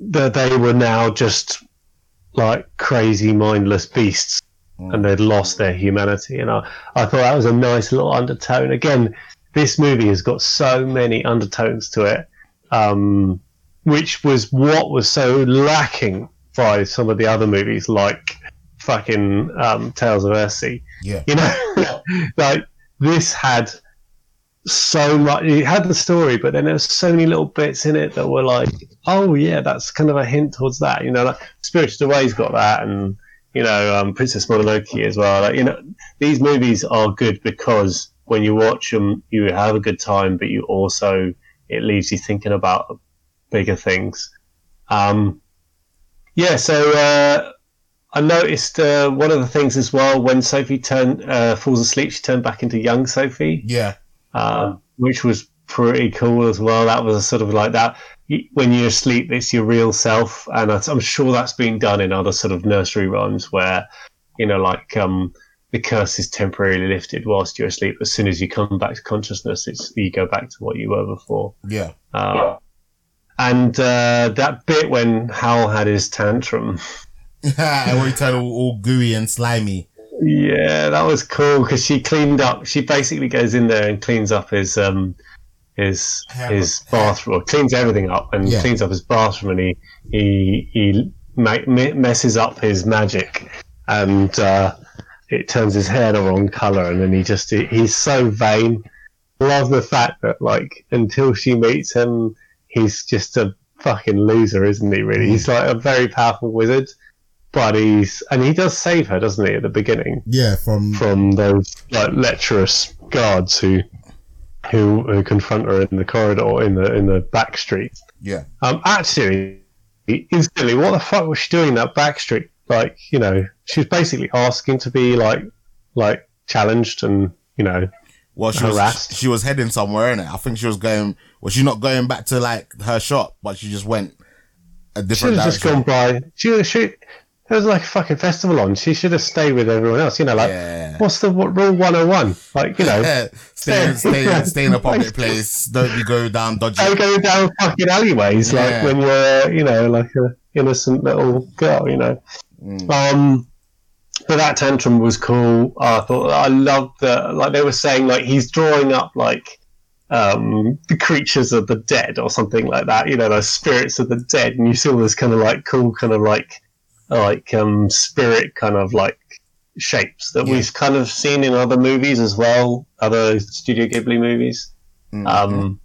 that they were now just like crazy, mindless beasts, Mm. and they'd lost their humanity. And I, I thought that was a nice little undertone. Again, this movie has got so many undertones to it, um, which was what was so lacking by some of the other movies, like fucking um, Tales of Earthsea. Yeah. You know, [LAUGHS] like this had so much. It had the story, but then there was so many little bits in it that were like, oh yeah, that's kind of a hint towards that. You know, like Spirited Away's got that, and you know, um, Princess Mononoke as well. Like, you know, these movies are good because when you watch them, you have a good time, but you also it leaves you thinking about bigger things. Um, yeah, so uh, I noticed uh, one of the things as well when Sophie turned uh, falls asleep, she turned back into young Sophie, Yeah. Uh, which was pretty cool as well. That was sort of like that. When you're asleep, it's your real self, and I'm sure that's been done in other sort of nursery rhymes where, you know, like um, the curse is temporarily lifted whilst you're asleep. As soon as you come back to consciousness, it's you go back to what you were before. Yeah. Uh, and uh, that bit when Howl had his tantrum, [LAUGHS] and he turned all, all gooey and slimy. Yeah, that was cool because she cleaned up. She basically goes in there and cleans up his um his Hair- his bathroom, or cleans everything up and Yeah. cleans up his bathroom, and he he he ma- me- messes up his magic, and uh, it turns his hair the wrong color, and then he just he's so vain. Love the fact that like until she meets him, he's just a fucking loser, isn't he? Really, he's like a very powerful wizard, but he's and he does save her, doesn't he, at the beginning Yeah, from from those like lecherous guards who who, who confront her in the corridor in the in the back street. Yeah. Um, actually, instantly, what the fuck was she doing in that back street? Like, you know, she was basically asking to be like like challenged and you know Well, she was Harassed. she was heading somewhere in it. I think she was going. Was she not going back to like her shop? But she just went a Should different have just gone by. She she there was like a fucking festival on. She should have stayed with everyone else. You know, like Yeah. what's the what, rule one hundred and one? Like you know, [LAUGHS] stay, stay, [LAUGHS] stay in a public place. Don't you go down dodgy. don't go down fucking alleyways Yeah. like when you're you know like a innocent little girl. You know. Mm. Um, but that tantrum was cool. I thought I loved that. like they were saying like he's drawing up like um the creatures of the dead or something like that. You know, the spirits of the dead, and you see all this kind of like cool kind of like like um spirit kind of like shapes that Yeah. we've kind of seen in other movies as well, other Studio Ghibli movies. Mm. Um,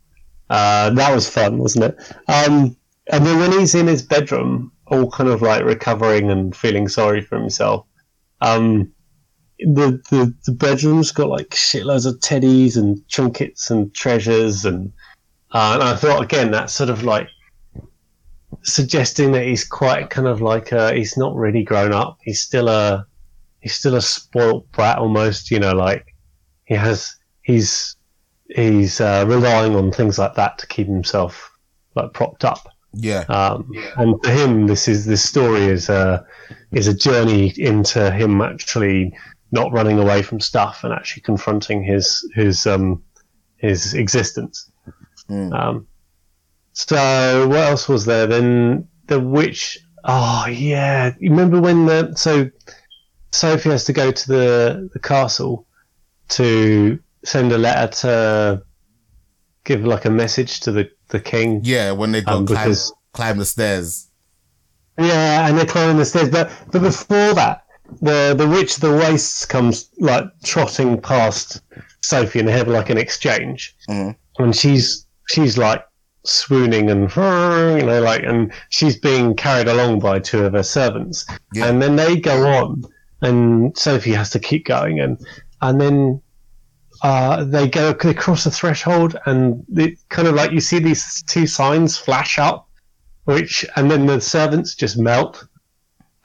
uh, that was fun, wasn't it? Um, and then when he's in his bedroom, all kind of like recovering and feeling sorry for himself, um, the, the the bedroom's got like shitloads of teddies and trinkets and treasures, and uh, and I thought again that's sort of like suggesting that he's quite kind of like uh he's not really grown up. He's still a he's still a spoilt brat almost. You know, like he has he's he's uh, relying on things like that to keep himself like propped up. yeah. Um, and for him, this is this story is a is a journey into him actually not running away from stuff and actually confronting his his um, his existence. Mm. Um, so what else was there? Then the witch. Oh yeah, you remember when the so Sophie has to go to the the castle to send a letter to give like a message to the the king. Yeah, when they go Um, climb, because- climb the stairs. Yeah, and they're climbing the stairs. But but before that, the the witch of the wastes comes like trotting past Sophie, and they have like an exchange. Mhm. And she's she's like swooning and you know like, and she's being carried along by two of her servants. Yeah. And then they go on, and Sophie has to keep going, and and then. Uh, they go they cross the threshold and it kind of like you see these two signs flash up which and then the servants just melt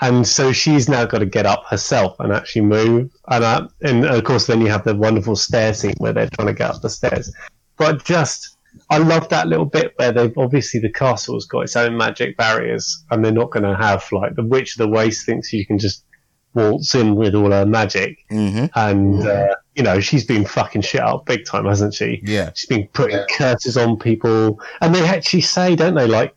and so she's now got to get up herself and actually move and uh, and of course then you have the wonderful stair scene where they're trying to get up the stairs but just I love that little bit where they've obviously the castle's got its own magic barriers and they're not going to have like the witch of the waste thinks you can just waltz in with all her magic Mm-hmm. and uh, you know she's been fucking shit up big time hasn't she Yeah. she's been putting curses on people, and they actually say, don't they? Like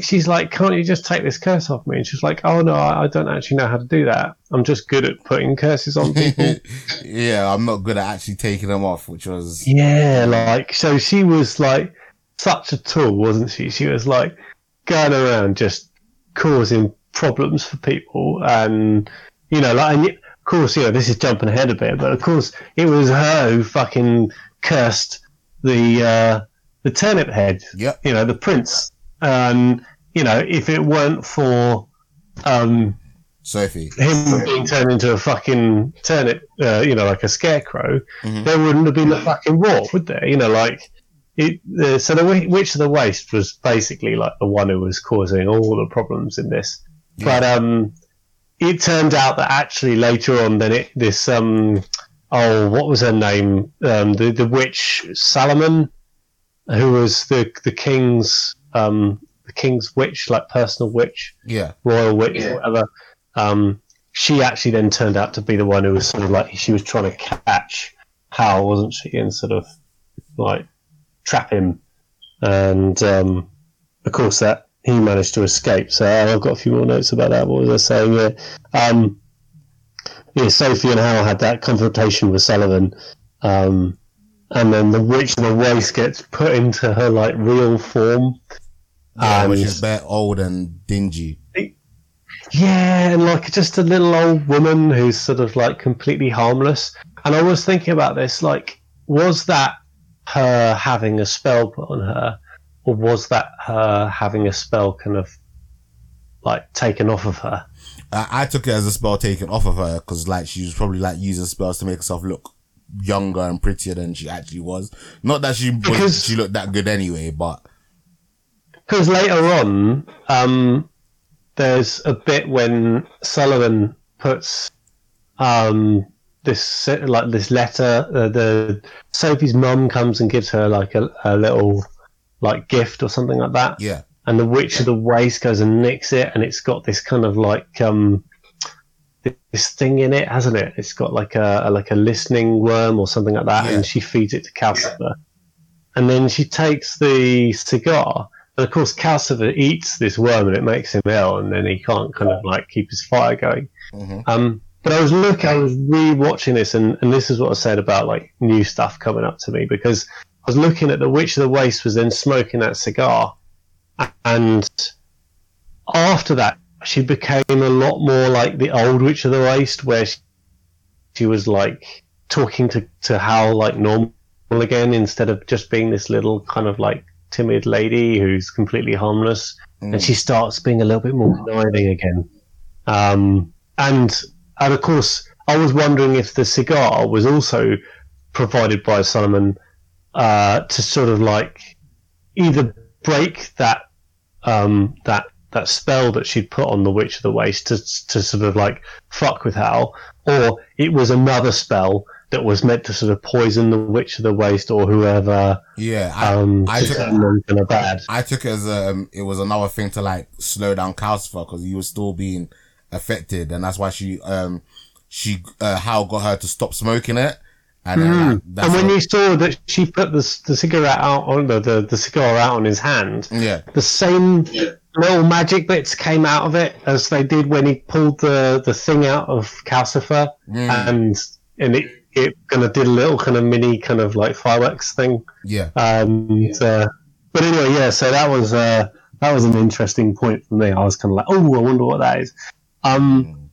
she's like, "Can't you just take this curse off me?" And she's like, "Oh no, I, I don't actually know how to do that. I'm just good at putting curses on people." [LAUGHS] yeah, I'm not good at actually taking them off, which was yeah, like so she was like such a tool, wasn't she? She was like going around just causing problems for people, and you know, like, and of course, you know, this is jumping ahead a bit, but of course, it was her who fucking cursed the uh, the turnip head. Yep. You know, the prince. Um, you know, if it weren't for um, Sophie. him being turned into a fucking turnip, uh, you know, like a scarecrow, Mhm. there wouldn't have been a fucking war, would there? You know, like it. Uh, so the Witch of the Waste was basically like the one who was causing all the problems in this. But um, it turned out that actually later on, then it this um, oh, what was her name? Um, the the witch Suliman, who was the the king's um the king's witch, like personal witch Yeah. royal witch or whatever. Um, she actually then turned out to be the one who was sort of like she was trying to catch Howl, wasn't she, and sort of like trap him. And um, of course, that he managed to escape. So I've got a few more notes about that. What was I saying? Yeah, um, yeah. Sophie and Howl had that confrontation with Suliman. Um, and then the witch of the waste gets put into her like real form. Yeah, And- which is bare old and dingy. Yeah, and like just a little old woman who's sort of like completely harmless. And I was thinking about this, like, was that her having a spell put on her, or was that her having a spell kind of like taken off of her? I, I took it as a spell taken off of her because like she was probably like using spells to make herself look younger and prettier than she actually was. Not that she was, she looked that good anyway, but Because later on, um, there's a bit when Suliman puts um, this like this letter. Uh, the Sophie's mum comes and gives her like a, a little like gift or something like that, yeah, and the Witch of the Waste goes and nicks it, and it's got this kind of like um, this thing in it, hasn't it? It's got like a, a like a listening worm or something like that, Yeah. and she feeds it to Calcifer, and then she takes the cigar. And of course, Calcifer eats this worm and it makes him ill, and then he can't kind of like keep his fire going. Mhm. Um, but I was looking, I was re-watching this, and, and this is what I said about like new stuff coming up to me because I was looking at the Witch of the Waste was then smoking that cigar, and after that she became a lot more like the old Witch of the Waste, where she, she was like talking to to Howl like normal again instead of just being this little kind of like timid lady who's completely harmless and she starts being a little bit more conniving again. Um, and and of course, I was wondering if the cigar was also provided by Suliman uh, to sort of like either break that um, that that spell that she'd put on the Witch of the Waste to to sort of like fuck with Howl, or it was another spell that was meant to sort of poison the Witch of the Waste or whoever yeah. I, um, I took- turn them kind bad. I took it as um, it was another thing to like slow down Calcifer because he was still being affected, and that's why she um she uh, Howl got her to stop smoking it, and then, like, that's Hmm. and when what- you saw that she put the, the cigarette out on the, the, the cigar out on his hand, yeah the same little magic bits came out of it as they did when he pulled the, the thing out of Calcifer, Mm. and and it it kind of did a little kind of mini kind of like fireworks thing. yeah Um, uh, but anyway, yeah. So that was uh, that was an interesting point for me. I was kind of like, oh, I wonder what that is. Um,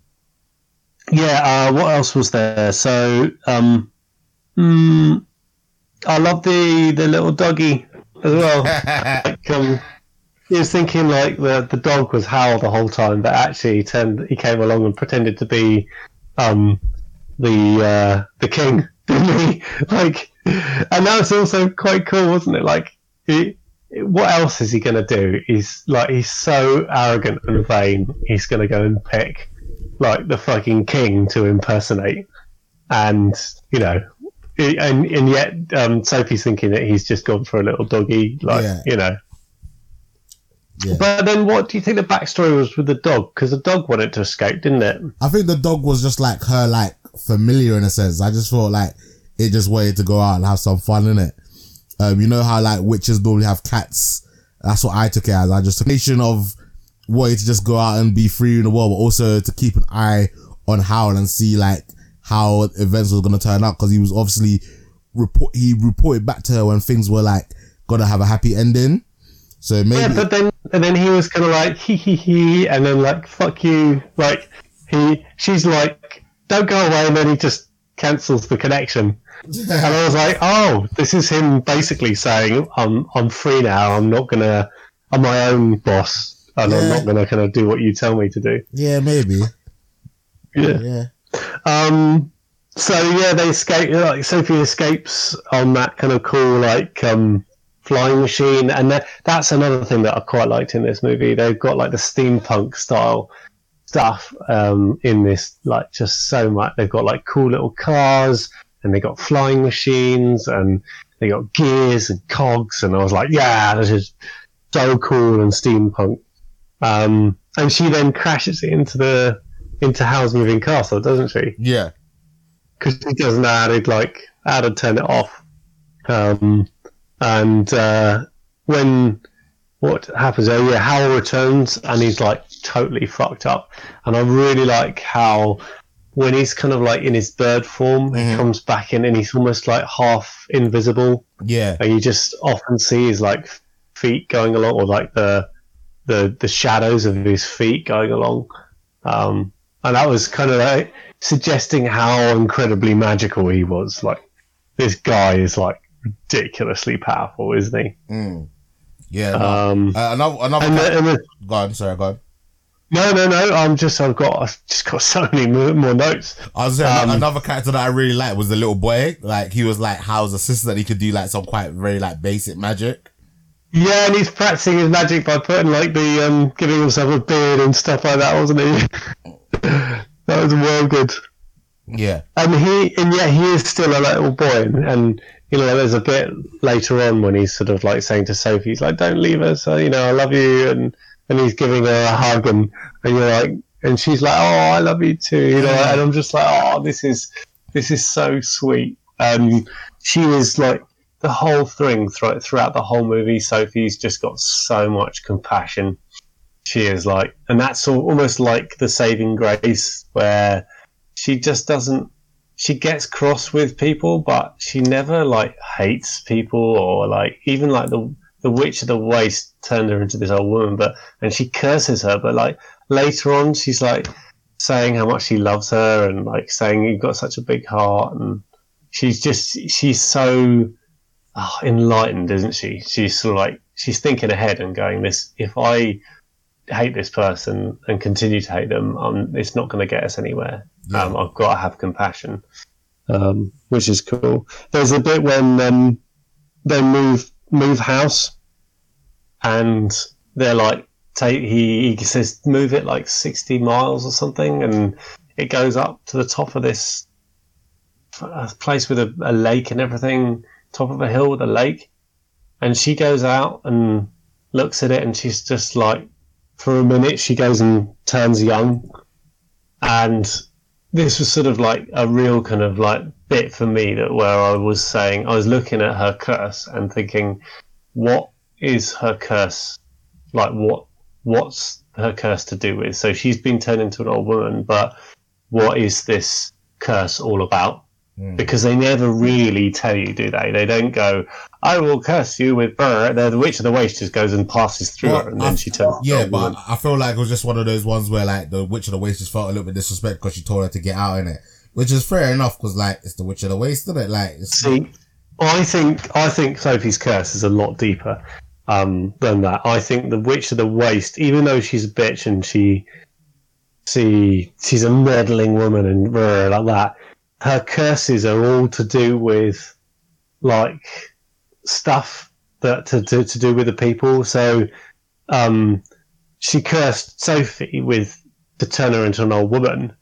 yeah. Uh, what else was there? So, um, mm, I love the the little doggy as well. [LAUGHS] like, um, he was thinking like the the dog was Howl the whole time, but actually he turned he came along and pretended to be um, the uh, the king, [LAUGHS] didn't he? Like, and that was also quite cool, wasn't it? Like, he, what else is he going to do? He's like he's so arrogant and vain. He's going to go and pick like the fucking king to impersonate, and you know. And and yet, um, Sophie's thinking that he's just gone for a little doggy, like Yeah. you know. Yeah. But then, what do you think the backstory was with the dog? Because the dog wanted to escape, didn't it? I think the dog was just like her, like familiar in a sense. I just felt like it just wanted to go out and have some fun in it. Um, you know how like witches normally have cats, That's what I took it as. I just took a nation of wanting to just go out and be free in the world, but also to keep an eye on Howl and see like how events was going to turn out because he was obviously report he reported back to her when things were like gonna have a happy ending. So maybe Yeah, but then and then he was kind of like he he he, and then like fuck you, like he she's like don't go away, and then he just cancels the connection. And I was like, oh, this is him basically saying I'm I'm free now. I'm not gonna I'm my own boss, and I'm not gonna kind of do what you tell me to do. yeah, maybe Yeah. yeah. Um. So yeah, they escape. Like Sophie escapes on that kind of cool like um flying machine, and that, that's another thing that I quite liked in this movie. They've got like the steampunk style stuff um in this, like just so much. They've got like cool little cars, and they've got flying machines, and they got gears and cogs, and I was like, yeah, this is so cool and steampunk. Um, and she then crashes into the into Howl's Moving Castle, doesn't she? Yeah. because he doesn't know how to like how to turn it off. Um, and uh, when what happens? Oh yeah, Howl returns and he's like totally fucked up. And I really like how when he's kind of like in his bird form, Mhm. he comes back in and he's almost like half invisible, Yeah. and you just often see his like feet going along, or like the the the shadows of his feet going along. Um, and that was kind of like suggesting how incredibly magical he was. Like this guy is like ridiculously powerful, isn't he? Mm. Yeah. no. Um, Uh, another another. and, the, and the, go on. Sorry. Go on. no, no, no. I'm just I've got I've just got so many more, more notes. I was saying Um, another character that I really liked was the little boy. Like he was like Howl's assistant. He could do like some quite very like basic magic. Yeah, and he's practicing his magic by putting like the um, giving himself a beard and stuff like that, wasn't he? [LAUGHS] that was well good. Yeah. And he, and yet he is still a little boy, and you know, there's a bit later on when he's sort of like saying to Sophie, he's like, "Don't leave us," uh, you know, "I love you," and and he's giving her a hug, and and you're like, and she's like, "Oh, I love you too," you know, and I'm just like, "Oh, this is this is so sweet." Um, she is like the whole thing throughout throughout the whole movie. Sophie's just got so much compassion. She is like, and that's al- almost like the saving grace where she just doesn't she gets cross with people but she never like hates people or like even like the the witch of the waste turned her into this old woman but and she curses her but like later on she's like saying how much she loves her and like saying you've got such a big heart and she's just she's so oh, enlightened isn't she? She's sort of like she's thinking ahead and going this if i hate this person and continue to hate them um, it's not going to get us anywhere Yeah. um, I've got to have compassion, um, which is cool. There's a bit when um, they move move house, and they're like, take he, he says move it like sixty miles or something, and it goes up to the top of this uh, place with a, a lake and everything, top of a hill with a lake, and she goes out and looks at it, and she's just like, for a minute, she goes and turns young, and this was sort of like a real kind of like bit for me that where I was saying I was looking at her curse and thinking, what is her curse like? What what's her curse to do with? So she's been turned into an old woman, but what is this curse all about? Mm. Because they never really tell you, do they? They don't go, "I will curse you with burr." The, the witch of the waste just goes and passes through Well, her, and then I- she turns. Yeah, but woman. I feel like it was just one of those ones where like the Witch of the Waste just felt a little bit disrespect because she told her to get out in it, which is fair enough because like it's the Witch of the Waste, isn't it? Like it's, See, I think I think Sophie's curse is a lot deeper um, than that. I think the witch of the waste, even though she's a bitch and she she she's a meddling woman and like that, her curses are all to do with like stuff that to to, to do with the people. So um, she cursed Sophie with to turn her into an old woman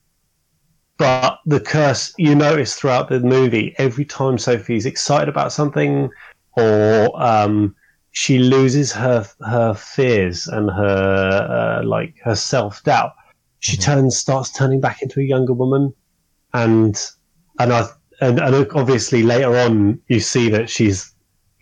but the curse you notice throughout the movie every time sophie's excited about something or um, she loses her her fears and her uh, like her self-doubt she Mhm. turns starts turning back into a younger woman and and i and, and obviously later on you see that she's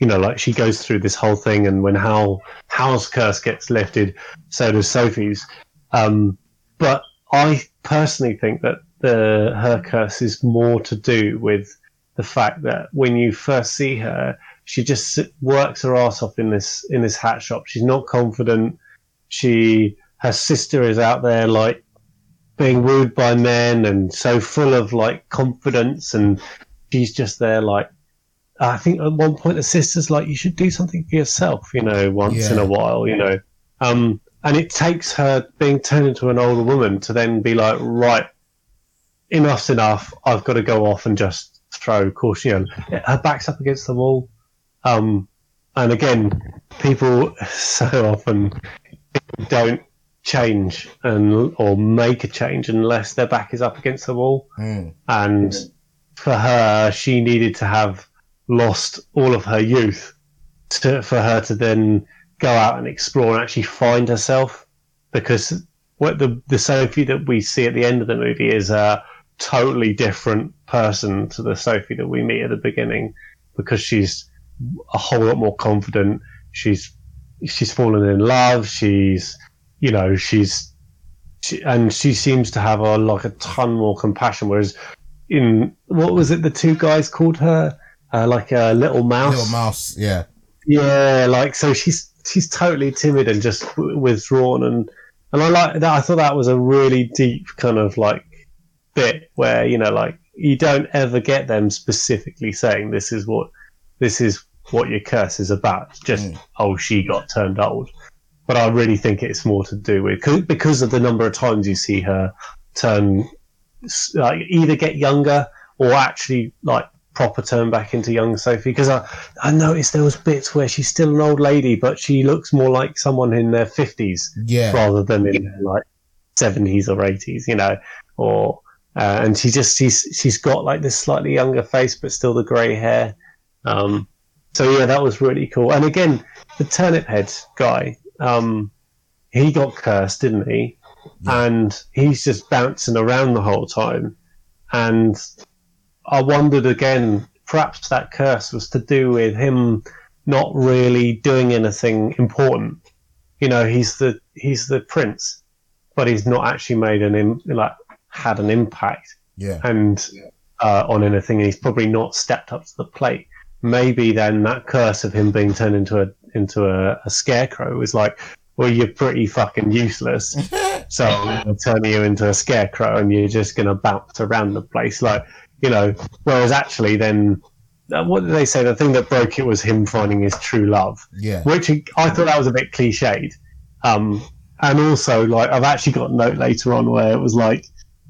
you know, like she goes through this whole thing, and when Howl Howl's curse gets lifted, so does Sophie's. Um, but I personally think that the her curse is more to do with the fact that when you first see her, she just works her ass off in this in this hat shop. She's not confident. She her sister is out there like being wooed by men and so full of like confidence and she's just there like I think at one point the sister's like you should do something for yourself, you know, once yeah. in a while, you know. Um and it takes her being turned into an older woman to then be like, right, enough's enough. I've got to go off and just throw caution. Her back's up against the wall. Um, and again, people [LAUGHS] so often don't change and or make a change unless their back is up against the wall. Mm. And for her, she needed to have lost all of her youth to, for her to then go out and explore and actually find herself. Because what the the Sophie that we see at the end of the movie is a totally different person to the Sophie that we meet at the beginning, because she's a whole lot more confident. She's she's fallen in love. She's you know she's she, and she seems to have a like a ton more compassion. Whereas in what was it the two guys called her uh, like a little mouse. Little mouse, yeah. Yeah, like so she's she's totally timid and just withdrawn and and I like that. I thought that was a really deep kind of like bit where you know like you don't ever get them specifically saying this is what this is what your curse is about. Just mm. oh, she got turned old. But I really think it's more to do with because of the number of times you see her turn, like either get younger or actually like proper turn back into young Sophie. Because I I noticed there was bits where she's still an old lady, but she looks more like someone in their fifties, yeah, rather than in their, like seventies or eighties, you know, or. Uh, and she just she's she's got like this slightly younger face, but still the grey hair. Um, so yeah, that was really cool. And again, the turnip head guy, um, he got cursed, didn't he? Yeah. And he's just bouncing around the whole time. And I wondered again, perhaps that curse was to do with him not really doing anything important. You know, he's the he's the prince, but he's not actually made an Im- like had an impact. Yeah. And uh, on anything, he's probably not stepped up to the plate maybe then that curse of him being turned into a into a, a scarecrow was like, well, you're pretty fucking useless, [LAUGHS] so I'm gonna turn you into a scarecrow, and you're just gonna bounce around the place, like you know. Whereas actually, then uh, what did they say? The thing that broke it was him finding his true love. Yeah. Which I thought that was a bit cliched. Um, and also, like, I've actually got a note later on where it was like,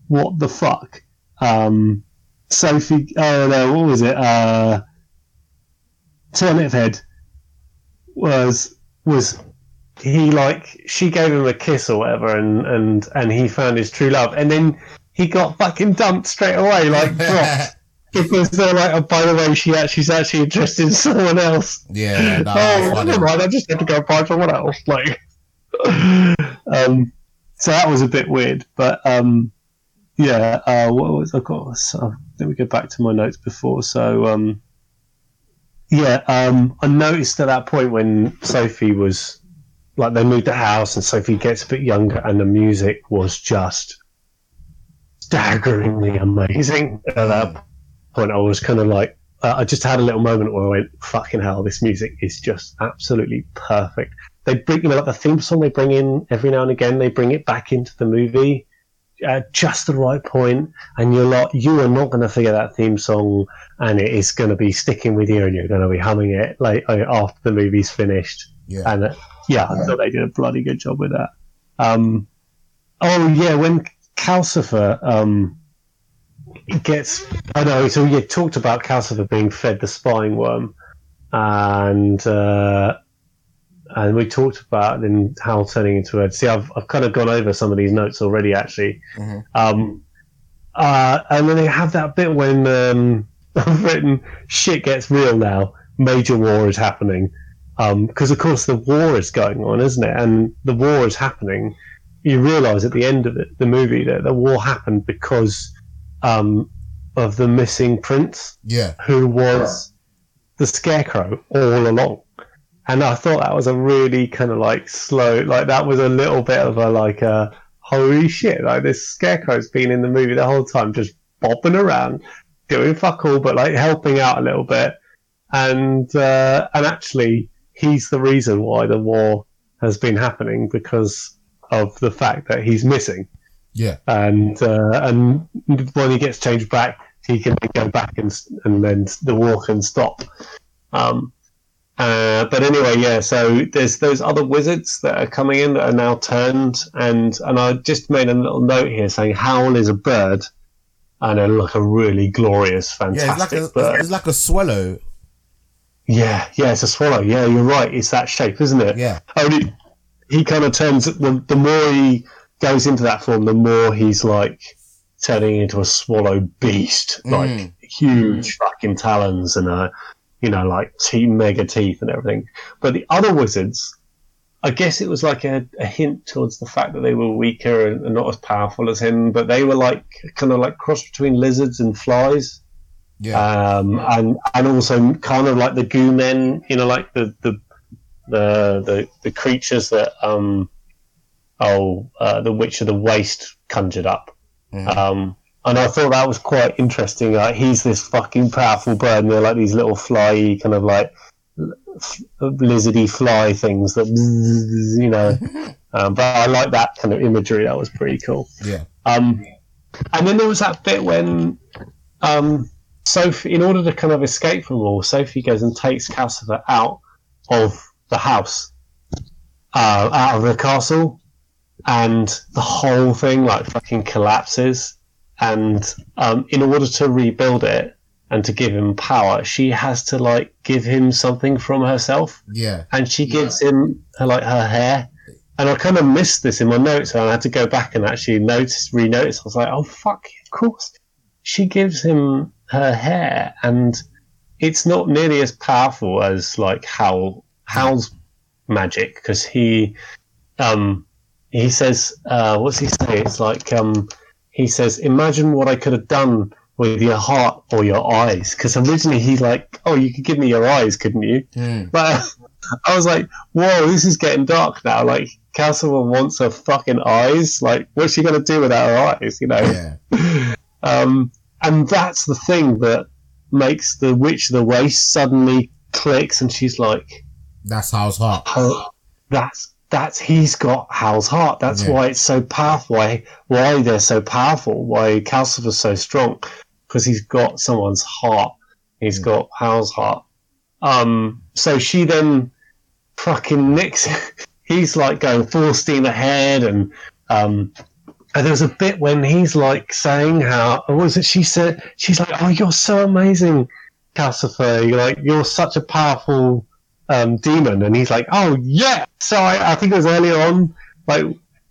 what the fuck? Um, Sophie, oh no, what was it? Uh, Turnip Head was was he like she gave him a kiss or whatever and and and he found his true love and then he got fucking dumped straight away like [LAUGHS] dropped. Because they're like oh by the way she actually, she's actually interested in [LAUGHS] someone else. Yeah no, [LAUGHS] oh never mind I just had to go find someone else like um so that was a bit weird but um yeah uh what was I got so, let me go back to my notes before so um yeah, um, I noticed at that point when Sophie was like they moved the house and Sophie gets a bit younger and the music was just staggeringly amazing. At that point, I was kind of like, uh, I just had a little moment where I went, "Fucking hell, this music is just absolutely perfect." They bring, you know, like the theme song they bring in every now and again. They bring it back into the movie at just the right point, and you're like, you are not going to forget that theme song, and it is going to be sticking with you, and you're going to be humming it like after the movie's finished. Yeah. And uh, yeah, I thought they did a bloody good job with that. Um, oh yeah, when Calcifer um, gets, I know. So you talked about Calcifer being fed the spying worm, and uh, and we talked about in Howl turning into a. See, I've I've kind of gone over some of these notes already, actually. Mm-hmm. Um, uh, and then they have that bit when um, [LAUGHS] I've written shit gets real now. Major war is happening because, um, of course, the war is going on, isn't it? And the war is happening. You realise at the end of it, the movie that the war happened because um, of the missing prince. Yeah, who was the scarecrow all along. And I thought that was a really kind of like slow, like that was a little bit of a like a holy shit, like this scarecrow's been in the movie the whole time, just bopping around, doing fuck all, but like helping out a little bit. And uh, and actually, he's the reason why the war has been happening because of the fact that he's missing. Yeah. And uh, and when he gets changed back, he can go back and and then the war can stop. Um, uh, but anyway, yeah. So there's those other wizards that are coming in that are now turned, and and I just made a little note here saying Howl is a bird, and a, like a really glorious, Yeah, fantastic it's like bird. a, it's like a swallow. Yeah, yeah, it's a swallow. Yeah, you're right. It's that shape, isn't it? Yeah. Only he kind of turns. The, the more he goes into that form, the more he's like turning into a swallow beast, like Mm. huge fucking talons and a, you know, like te- mega teeth and everything. But the other wizards, I guess it was like a, a hint towards the fact that they were weaker and, and not as powerful as him. But they were like kind of like cross between lizards and flies Yeah. um, and and also kind of like the goo men, you know, like the the the the, the creatures that um oh uh, the Witch of the Waste conjured up. Mhm. Um, and I thought that was quite interesting. Like he's this fucking powerful bird, and they're like these little fly kind of like f- lizardy fly things that you know. [LAUGHS] um, but I like that kind of imagery. That was pretty cool. yeah. Um, and then there was that bit when um, Sophie, in order to kind of escape from all, Sophie goes and takes Calcifer out of the house, uh, out of the castle, and the whole thing like fucking collapses. And um, in order to rebuild it and to give him power, she has to like give him something from herself Yeah. and she gives him her like her hair. And I kind of missed this in my notes, and I had to go back and actually notice, re-notice. I was like, "Oh fuck, of course." She gives him her hair, and it's not nearly as powerful as like Howl Howl's magic because he, um, he says, uh, what's he say? It's like um, he says, "Imagine what I could have done." With your heart or your eyes, because originally he's like, "Oh, you could give me your eyes, couldn't you?" Mm. But [LAUGHS] I was like, whoa, this is getting dark now. Like, Castleman wants her fucking eyes. Like, what's she going to do without her eyes, you know? Yeah. [LAUGHS] Um, and that's the thing that makes the Witch of the Waste suddenly clicks and she's like, That's Howl's heart. oh, that's, that's, he's got Howl's heart. That's Yeah. why it's so powerful. Why, why they're so powerful. Why Calcifer's so strong. Because he's got someone's heart. He's Yeah. got Howl's heart. Um, so she then fucking nicks. [LAUGHS] he's like going full steam ahead, and um, and there was a bit when he's like saying how what was it? She said she's like, "Oh, you're so amazing, Calcifer. You're like you're such a powerful um, demon," and he's like, "Oh yeah." So I, I think it was earlier on, like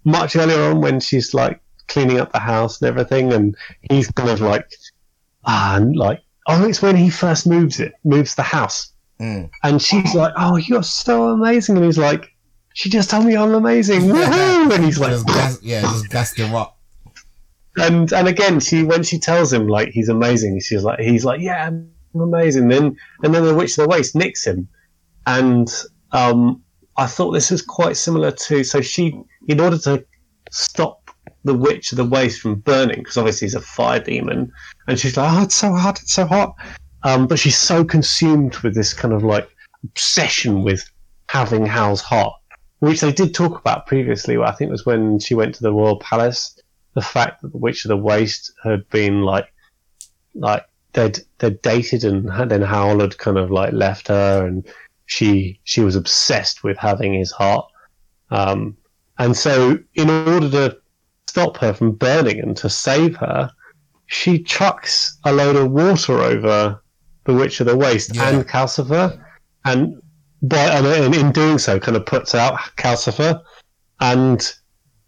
much earlier on when she's like cleaning up the house and everything, and he's kind of like, ah, and like. Oh, it's when he first moves it, moves the house. Mm. And she's like, "Oh, you're so amazing," and he's like, "She just told me I'm amazing." [LAUGHS] Woohoo! And he's like, Just gas, yeah, just gassed him up. and and again, she when she tells him like he's amazing, she's like, he's like, "Yeah, I'm amazing." Then and then the witch of the waste nicks him, and um, I thought this was quite similar to so she in order to stop the witch of the waste from burning because obviously he's a fire demon, and she's like, "Oh, it's so hot, it's so hot," um, but she's so consumed with this kind of like obsession with having Howl's heart, which they did talk about previously. I think it was when she went to the royal palace. The fact that the Witch of the Waste had been like, like they'd they'd dated and then Howl had kind of like left her, and she she was obsessed with having his heart. Um, and so, in order to stop her from burning and to save her, she chucks a load of water over the Witch of the Waste Yeah. and Calcifer, and by and in doing so, kind of puts out Calcifer, and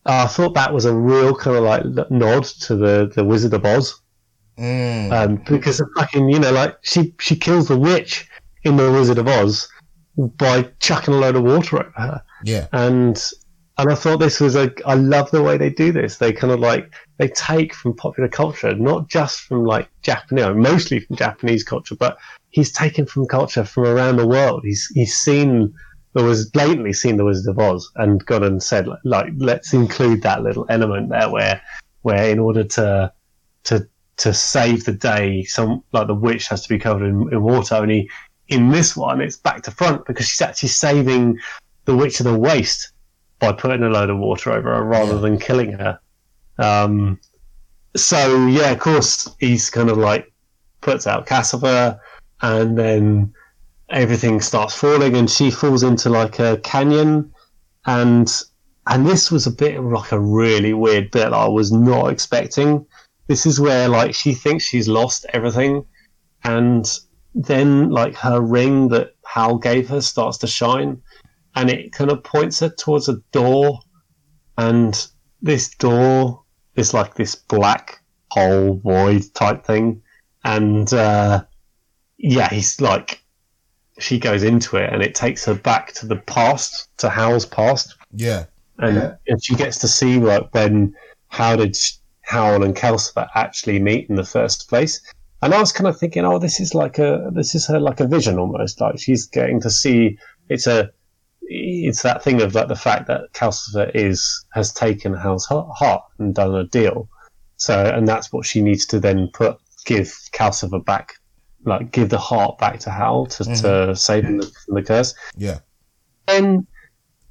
I thought that was a real kind of like nod to the the Wizard of Oz, Mm. um, because of fucking you know like she she kills the witch in the Wizard of Oz by chucking a load of water over her yeah. and and I thought this was a I love the way they do this. They kind of like they take from popular culture, not just from like Japanese, mostly from Japanese culture, but he's taken from culture from around the world. He's he's seen there was blatantly seen the Wizard of Oz and gone and said like, like let's include that little element there where where in order to to to save the day, some like the witch has to be covered in, in water. Only in this one, it's back to front because she's actually saving the witch of the waste by putting a load of water over her rather than killing her. Um, so yeah, of course, he's kind of like puts out Calcifer, and then everything starts falling, and she falls into like a canyon, and and this was a bit like a really weird bit I was not expecting. This is where like she thinks she's lost everything, and then like her ring that Howl gave her starts to shine, and it kind of points her towards a door, and this door is like this black hole void type thing, and uh, yeah, he's like she goes into it, and it takes her back to the past, to Howl's past, Yeah. and Yeah. and she gets to see like when how did Howl and Calcifer actually meet in the first place. And I was kind of thinking, oh, this is like a this is her like a vision almost. Like she's getting to see it's a it's that thing of like the fact that Calcifer is has taken Howl's heart and done a deal. So and that's what she needs to then put give Calcifer back, like give the heart back to Howl to, to mm-hmm. save him from the curse Yeah. and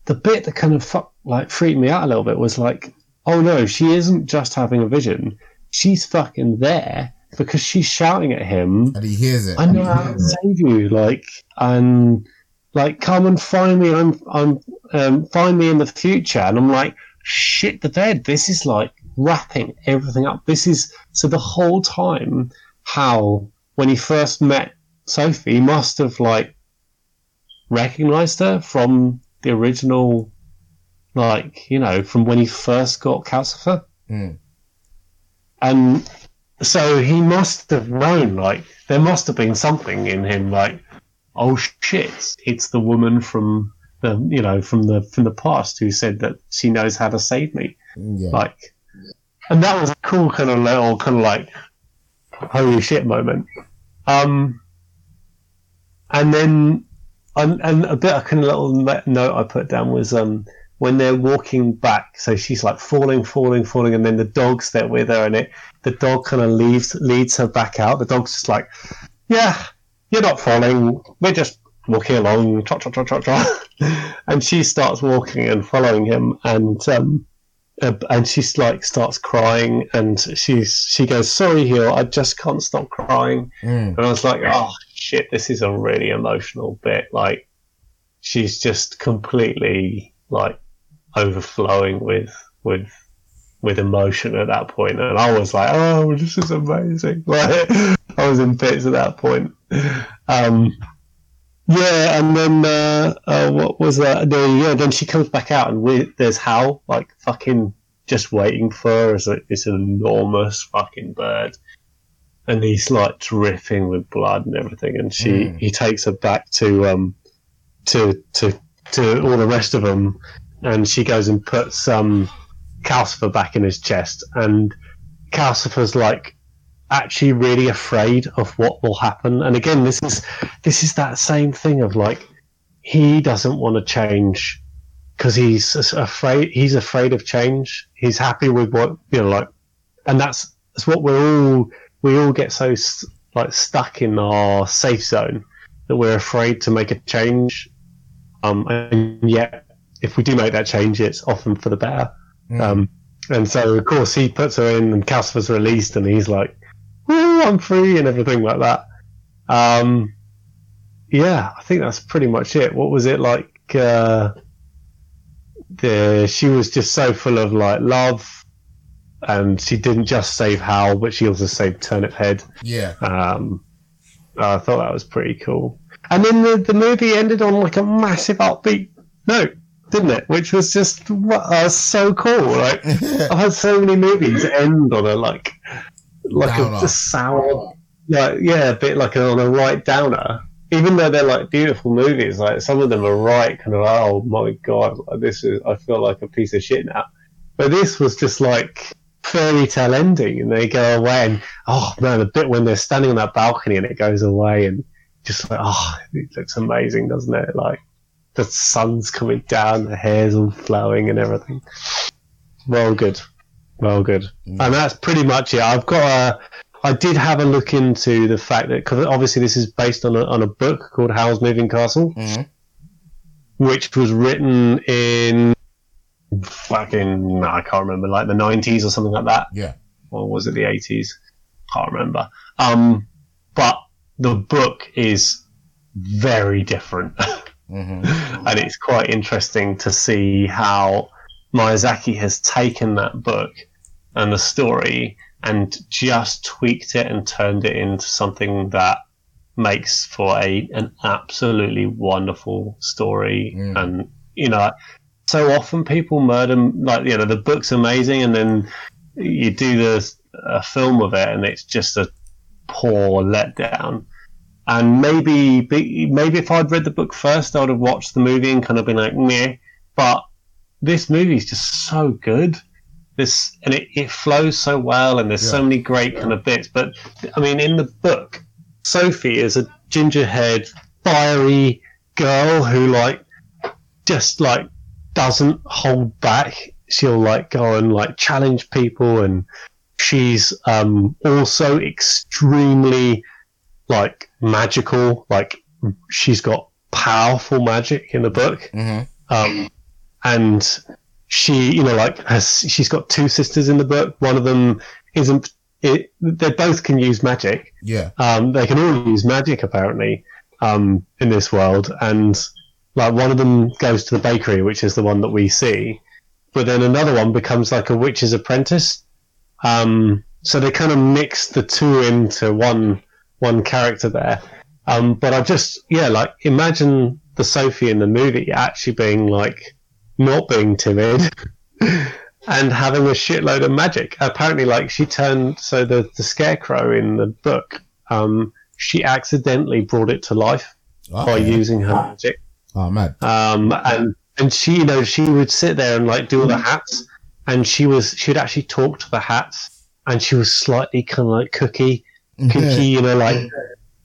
the bit that kind of like freaked me out a little bit was like, oh no, she isn't just having a vision; she's fucking there because she's shouting at him. And he hears it. I know how to save you, like, and like, come and find me. I'm, I'm, um, find me in the future. And I'm like, shit, the bed. This is like wrapping everything up. This is so the whole time. How when he first met Sophie, he must have like recognized her from the original, like you know, from when he first got Calcifer, Mm. and so he must have known. Like there must have been something in him, like, oh shit, it's the woman from the you know from the from the past who said that she knows how to save me. Yeah. Like, and that was a cool kind of little kind of like holy shit moment. Um, and then and, and a bit of kind of little note I put down was um when they're walking back, so she's like falling, falling, falling, and then the dog's there with her, and it the dog kind of leaves leads her back out. The dog's just like, yeah, you're not falling, we're just walking along, trot, trot, trot, trot, trot. and she starts walking and following him, and um, uh, and she's like starts crying, and she's she goes, sorry, Heen, I just can't stop crying. Mm. And I was like, oh shit, this is a really emotional bit. Like, she's just completely like overflowing with with with emotion at that point, and I was like, oh, this is amazing. [LAUGHS] Like, I was in bits at that point. Um, yeah, and then uh, uh, what was that? No, yeah, then she comes back out, and we, there's Howl, like fucking just waiting for her as an enormous fucking bird and he's like dripping with blood and everything. And she Mm. he takes her back to um to to to all the rest of them, and she goes and puts um Calcifer back in his chest, and Calcifer's like actually really afraid of what will happen. And again, this is this is that same thing of like he doesn't want to change because he's afraid he's afraid of change. He's happy with what you know, like, and that's that's what we're all we all get so like stuck in our safe zone that we're afraid to make a change. Um, and yet, if we do make that change, it's often for the better. Mm. Um, and so, of course, he puts her in, and Calcifer's released, and he's like, "Woo, I'm free," and everything like that. Um, yeah, I think that's pretty much it. What was it like? Uh, the she was just so full of like love, and she didn't just save Howl, but she also saved Turnip Head. Yeah. Um, I thought that was pretty cool. And then the, the movie ended on like a massive upbeat note, didn't it? Which was just uh, so cool. Like I've had so many movies end on a like like Downer. a sour, like yeah, a bit like on a right downer. Even though they're like beautiful movies, like some of them are right kind of oh my god, this is I feel like a piece of shit now. But this was just like fairy tale ending, and they go away, and oh man, the bit when they're standing on that balcony and it goes away, and just like oh, it looks amazing, doesn't it? Like the sun's coming down, the hair's all flowing and everything. Well, good, well, good, mm. and that's pretty much it. I've got a. I did have a look into the fact that because obviously this is based on a, on a book called Howl's Moving Castle, mm-hmm. which was written in fucking I can't remember, like the nineties or something like that. Yeah. Or was it the eighties? Can't remember. Um, but the book is very different, [LAUGHS] mm-hmm. and it's quite interesting to see how Miyazaki has taken that book and the story and just tweaked it and turned it into something that makes for a an absolutely wonderful story mm. and you know so often people murder like you know the book's amazing and then you do the a film of it and it's just a poor letdown and maybe maybe if I'd read the book first I would have watched the movie and kind of been like meh but this movie is just so good this and it, it flows so well and there's yeah. so many great kind of bits but I mean in the book Sophie is a gingerhead fiery girl who like just like doesn't hold back. She'll like go and like challenge people, and she's um, also extremely like magical. Like she's got powerful magic in the book, mm-hmm. um, and she, you know, like has she's got two sisters in the book. One of them isn't. It, they both can use magic. Yeah. Um, they can all use magic apparently um, in this world, and like one of them goes to the bakery, which is the one that we see, but then another one becomes like a witch's apprentice. Um, so they kind of mix the two into one one character there. Um, but I just yeah, like imagine the Sophie in the movie actually being like not being timid [LAUGHS] and having a shitload of magic. Apparently, like she turned so the the scarecrow in the book, um, she accidentally brought it to life oh, by yeah. using her magic. Oh man. Um, and and she, you know, she would sit there and like do all the hats, and she was she'd actually talk to the hats, and she was slightly kind of like cookie, cookie, you know, like.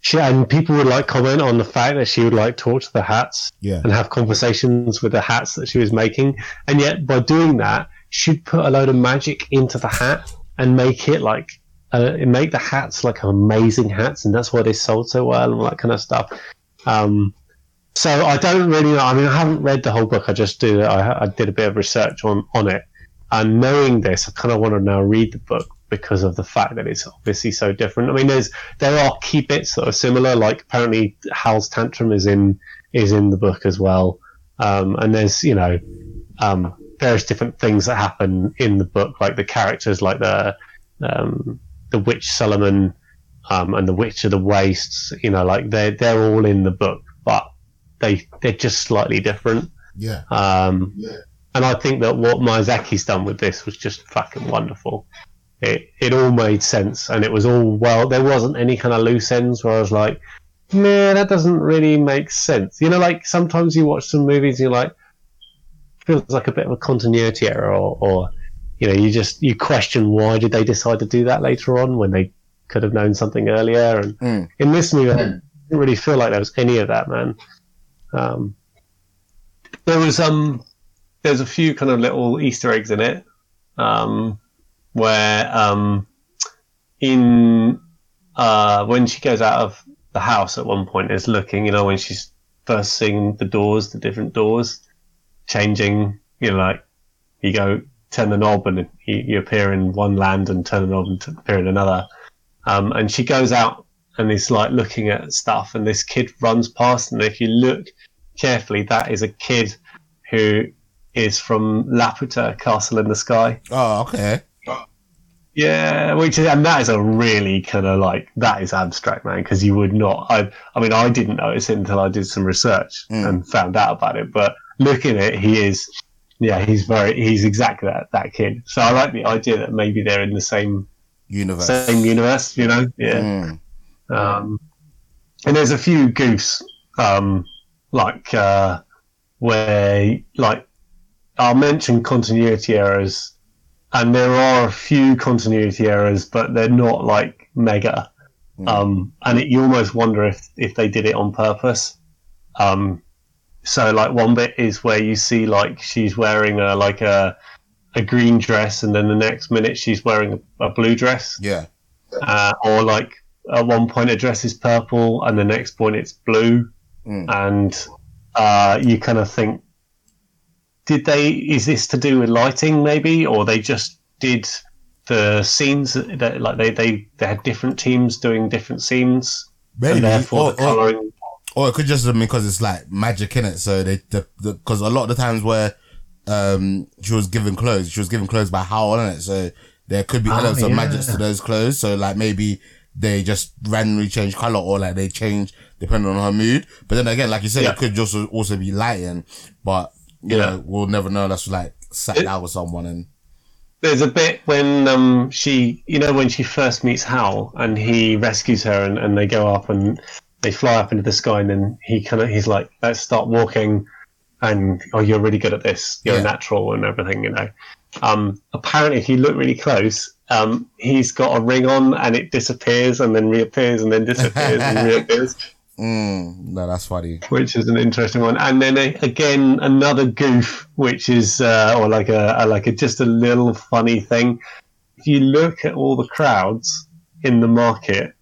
She, and people would like comment on the fact that she would like talk to the hats yeah. and have conversations with the hats that she was making, and yet by doing that, she'd put a load of magic into the hat and make it like uh, make the hats like amazing hats, and that's why they sold so well and all that kind of stuff. Um, so I don't really know. I mean, I haven't read the whole book. I just do. I, I did a bit of research on on it, and knowing this, I kind of want to now read the book because of the fact that it's obviously so different. I mean, there's there are key bits that are similar. Like apparently, Howl's tantrum is in is in the book as well, um, and there's you know um, various different things that happen in the book, like the characters, like the um, the witch Suliman um, and the witch of the wastes. You know, like they they're all in the book, but they they're just slightly different. Yeah. Um, yeah. And I think that what Miyazaki's done with this was just fucking wonderful. It it all made sense, and it was all well. There wasn't any kind of loose ends where I was like, man, that doesn't really make sense. You know, like sometimes you watch some movies, and you're like, feels like a bit of a continuity error, or, or you know, you just you question why did they decide to do that later on when they could have known something earlier. And mm. in this movie, I didn't really feel like there was any of that, man. Um, there was um, there's a few kind of little Easter eggs in it, um, where um, in uh, when she goes out of the house at one point is looking, you know, when she's first seeing the doors, the different doors changing, you know, like you go turn the knob and you, you appear in one land and turn the knob and appear in another. Um, and she goes out and is like looking at stuff, and this kid runs past, and if you look carefully, that is a kid who is from Laputa Castle in the Sky. Oh, okay. Yeah, which is, and that is a really kind of like that is abstract, man. Because you would not. I, I mean, I didn't notice it until I did some research mm. and found out about it. But looking at it, he is, yeah, he's very, he's exactly that that kid. So I like the idea that maybe they're in the same universe, same universe. You know, yeah. Mm. Um, and there's a few goose um, like uh, where like I'll mention continuity errors and there are a few continuity errors, but they're not like mega. Um, and it, you almost wonder if if they did it on purpose. Um, so like one bit is where you see like she's wearing a like a a green dress, and then the next minute she's wearing a, a blue dress, Yeah. uh, or like at one point a dress is purple, and the next point it's blue, Mm. and uh, you kind of think, did they? Is this to do with lighting, maybe, or they just did the scenes that like they they, they had different teams doing different scenes, Maybe. and therefore Or, the or, coloring. or it could just have been because it's like magic in it. So they, the, because a lot of the times where, um, she was given clothes, she was given clothes by Howl in it. So there could be Oh, elements of yeah. magic to those clothes. So like maybe they just randomly change color or like they change depending on her mood. But then again, like you said, Yeah. it could just also be lighting, but you Yeah. know, we'll never know. That's like sat It- down with someone and There's a bit when um she you know when she first meets Howl and he rescues her and, and they go up and they fly up into the sky and then he kind of he's like let's start walking and oh you're really good at this you're Yeah. natural and everything you know um apparently if you look really close um he's got a ring on and it disappears and then reappears and then disappears and [LAUGHS] reappears mm, no, that's funny. which is an interesting one. And then a, again another goof, which is uh, or like a, a like a just a little funny thing. If you look at all the crowds in the market,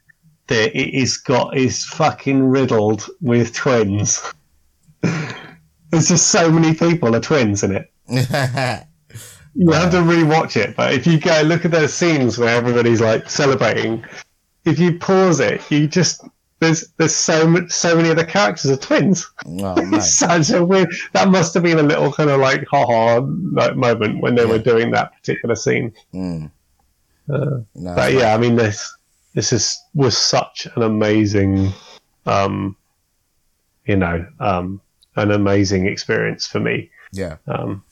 there it is got is fucking riddled with twins. [LAUGHS] There's just so many people are twins in it. [LAUGHS] You have to rewatch it, but if you go look at those scenes where everybody's like celebrating, if you pause it, you just there's there's so much so many of the characters are twins. oh, nice. such a weird. That must have been a little kind of like ha ha like moment when they were doing that particular scene. Mm. Uh, No, but yeah, I mean this this is was such an amazing, um, you know, um, an amazing experience for me. yeah. Um,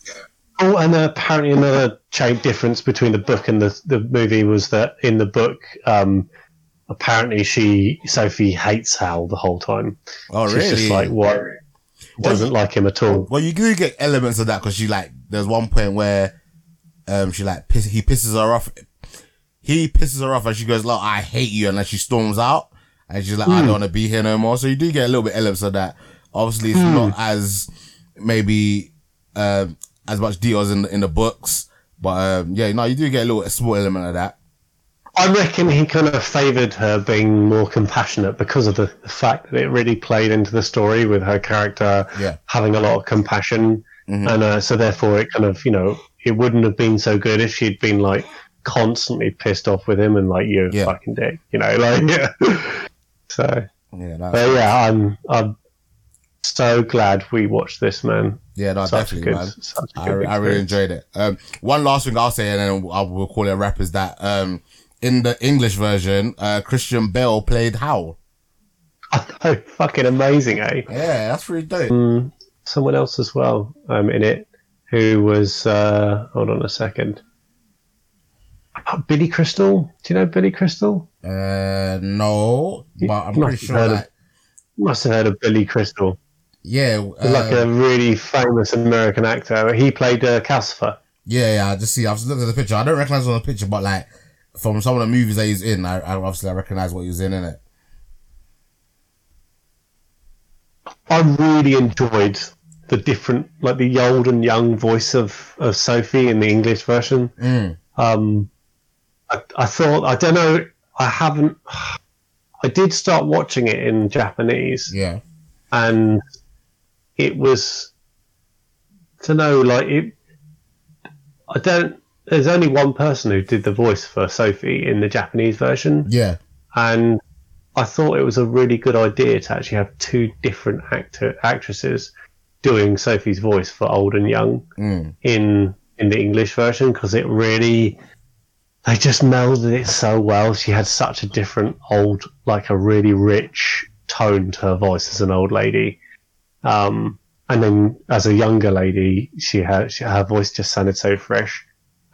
oh, and apparently another change difference between the book and the the movie was that in the book, um, apparently she Sophie hates Howl the whole time. Oh, She's really? just like what doesn't like him at all. Well, you do get elements of that because she like. There's one point where, um, she like piss, he pisses her off. He pisses her off and she goes, "Look, I hate you," and then she storms out and she's like, "I don't want to be here no more." So you do get a little bit elements of that. Obviously, it's not as maybe um as much details in the, in the books, but um, yeah, no, you do get a little a small element of that. I reckon he kind of favoured her being more compassionate because of the, the fact that it really played into the story with her character Yeah. having a lot of compassion, Mhm. and uh, so therefore it kind of you know it wouldn't have been so good if she'd been like constantly pissed off with him and like you Yeah. fucking dick, you know, like yeah. [LAUGHS] So, Yeah, no, but yeah, I'm I'm so glad we watched this, man. yeah, no, Such definitely, good, man. such a I, I really enjoyed it. Um, one last thing I'll say, and then I will call it a wrap, is that um, in the English version, uh, Christian Bale played Howl. [LAUGHS] I know, fucking amazing, eh? Yeah, that's really dope. Mm, someone else as well um, in it who was uh, hold on a second Oh, Billy Crystal do you know Billy Crystal Uh, no, but I'm pretty sure heard of- must have heard of Billy Crystal yeah, He's like uh, a really famous American actor he played uh, Calcifer yeah, yeah. I just see. I was looking at the picture. I don't recognize on the picture, but like from some of the movies that he's in, I, I obviously I recognize what he was in in it. I really enjoyed the different like the old and young voice of, of Sophie in the English version Mm. um, I, I thought I don't know I haven't I did start watching it in Japanese Yeah, and it was to know like it I don't there's only one person who did the voice for Sophie in the Japanese version yeah, and I thought it was a really good idea to actually have two different actor actresses doing Sophie's voice for old and young mm. in in the English version because it really they just melded it so well. She had such a different old, like a really rich tone to her voice as an old lady, um, and then as a younger lady, she had she, her voice just sounded so fresh.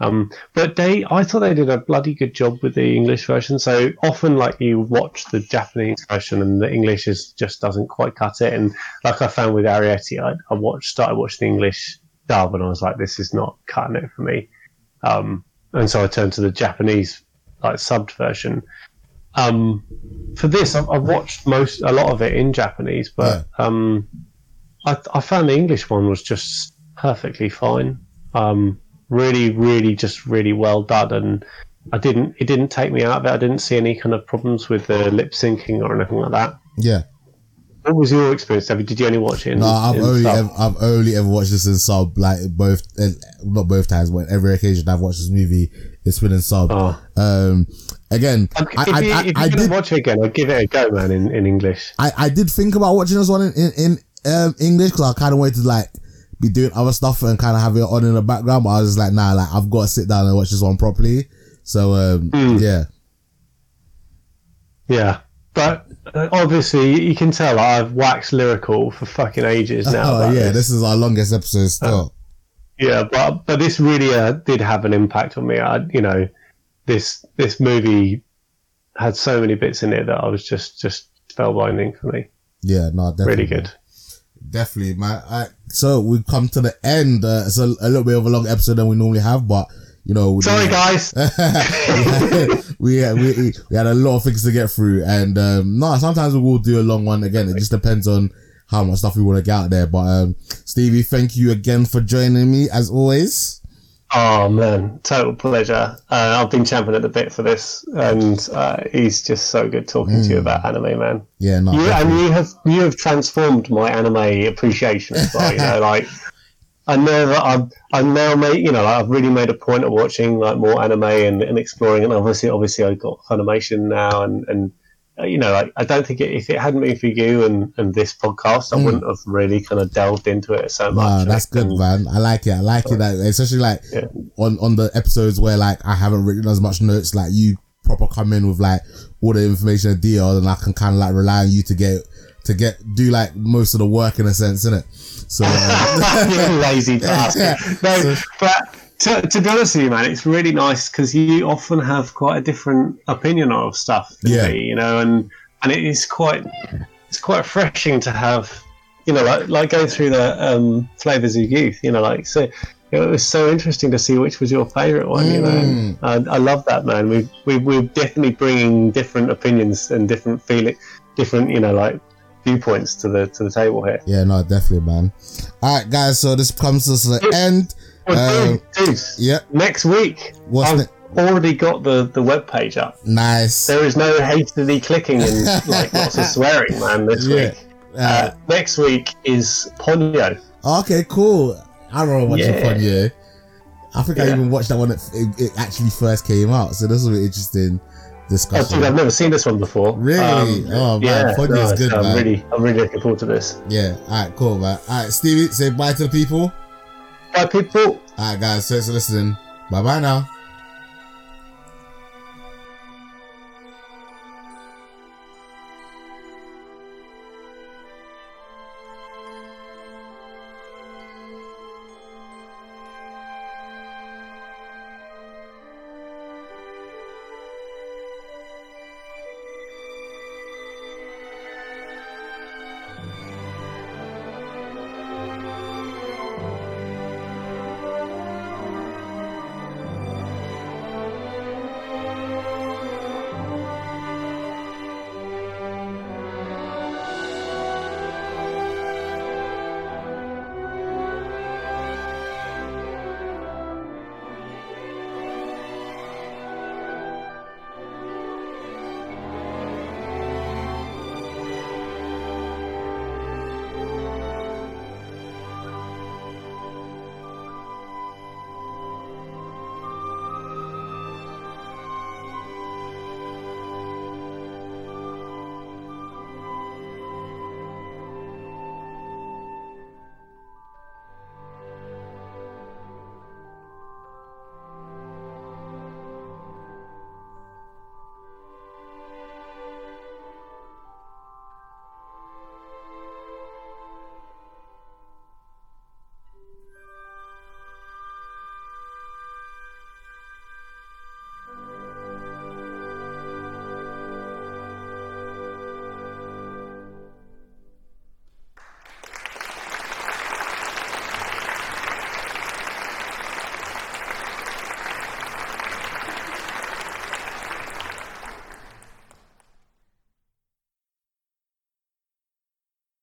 Um, but they, I thought they did a bloody good job with the English version. So often, like you watch the Japanese version, and the English is just doesn't quite cut it. And like I found with Arrietty, I, I watched started watching the English dub, and I was like, this is not cutting it for me. Um, and so I turned to the Japanese like subbed version. Um, for this, I've, I've watched most a lot of it in Japanese, but um, I, I found the English one was just perfectly fine. Um, really, really, just really well done, and I didn't it didn't take me out of it. I didn't see any kind of problems with the lip syncing or anything like that. Yeah. What was your experience, David? Did you only watch it in? No, I've only sub? ever, I've only ever watched this in sub, like both, uh, not both times, but every occasion I've watched this movie, it's been in sub. Oh. Um, again, I, if I, you, I, if I you're gonna did, watch it again, I'd give it a go, man, in, in English. I, I did think about watching this one in, in, in um, English because I kind of wanted to like be doing other stuff and kind of have it on in the background, but I was just like, nah, like I've got to sit down and watch this one properly. So, um, Mm. yeah, Yeah, but uh, obviously you can tell I've waxed lyrical for fucking ages [LAUGHS] now. oh yeah, this. this is our longest episode still. Yeah, but but this really uh, did have an impact on me. I, you know, this this movie had so many bits in it that I was just just spellbinding for me. yeah, no, definitely. Really good. Definitely, man. So we've come to the end. Uh, it's a, a little bit of a long episode than we normally have, but you know, we- Sorry, [LAUGHS] guys. [LAUGHS] we, had, we, we we had a lot of things to get through, and um, no, sometimes we will do a long one. Again, it just depends on how much stuff we want to get out there. But um, Stevie, thank you again for joining me as always. Oh man, total pleasure. Uh, I've been champing at the bit for this, and uh, he's just so good talking to you about anime, man. Yeah, no, You, and you have you have transformed my anime appreciation as well. You know, [LAUGHS] like I never, I've, I've now made, you know, like, I've really made a point of watching like more anime and, and exploring. And obviously, obviously, I've got Funimation now, and and you know, like, I don't think it, if it hadn't been for you and, and this podcast, I wouldn't have really kind of delved into it so much. Wow, that's good, And- man. I like it. I like it. That especially like Yeah. on on the episodes where like I haven't written as much notes. Like you proper come in with like all the information and detail, and I can kind of like rely on you to get to get do like most of the work in a sense, innit? So [LAUGHS] uh, you lazy [LAUGHS] bastard. No, but to, to be honest with you, man, it's really nice because you often have quite a different opinion of stuff than Yeah. me, you know, and and it is quite it's quite refreshing to have, you know, like like going through the um, flavors of youth, you know, like so. It was so interesting to see which was your favourite one. You know, Mm. I, I love that, man. We we we're definitely bringing different opinions and different feeling, different you know, like viewpoints to the to the table here. yeah, no, definitely, man. All right, guys. So this comes to the end. Well, Um, yeah. next week What's I've ne- already got the the web page up. Nice. There is no hastily clicking and [LAUGHS] like lots of swearing, man. This Yeah. week. Uh, next week is Ponyo. Okay, cool. I remember watching Yeah. Yeah. I think I Yeah. even watched that one. It, it actually first came out, so this will be interesting Oh, discussion. dude, I've never seen this one before. Really? Oh, man, yeah, Ponyo is good, so I'm man. really, I'm really looking forward to this. Yeah. All right. Cool, man. All right, Stevie, say bye to the people. Bye, people. All right, guys. Thanks for listening. Bye, bye now.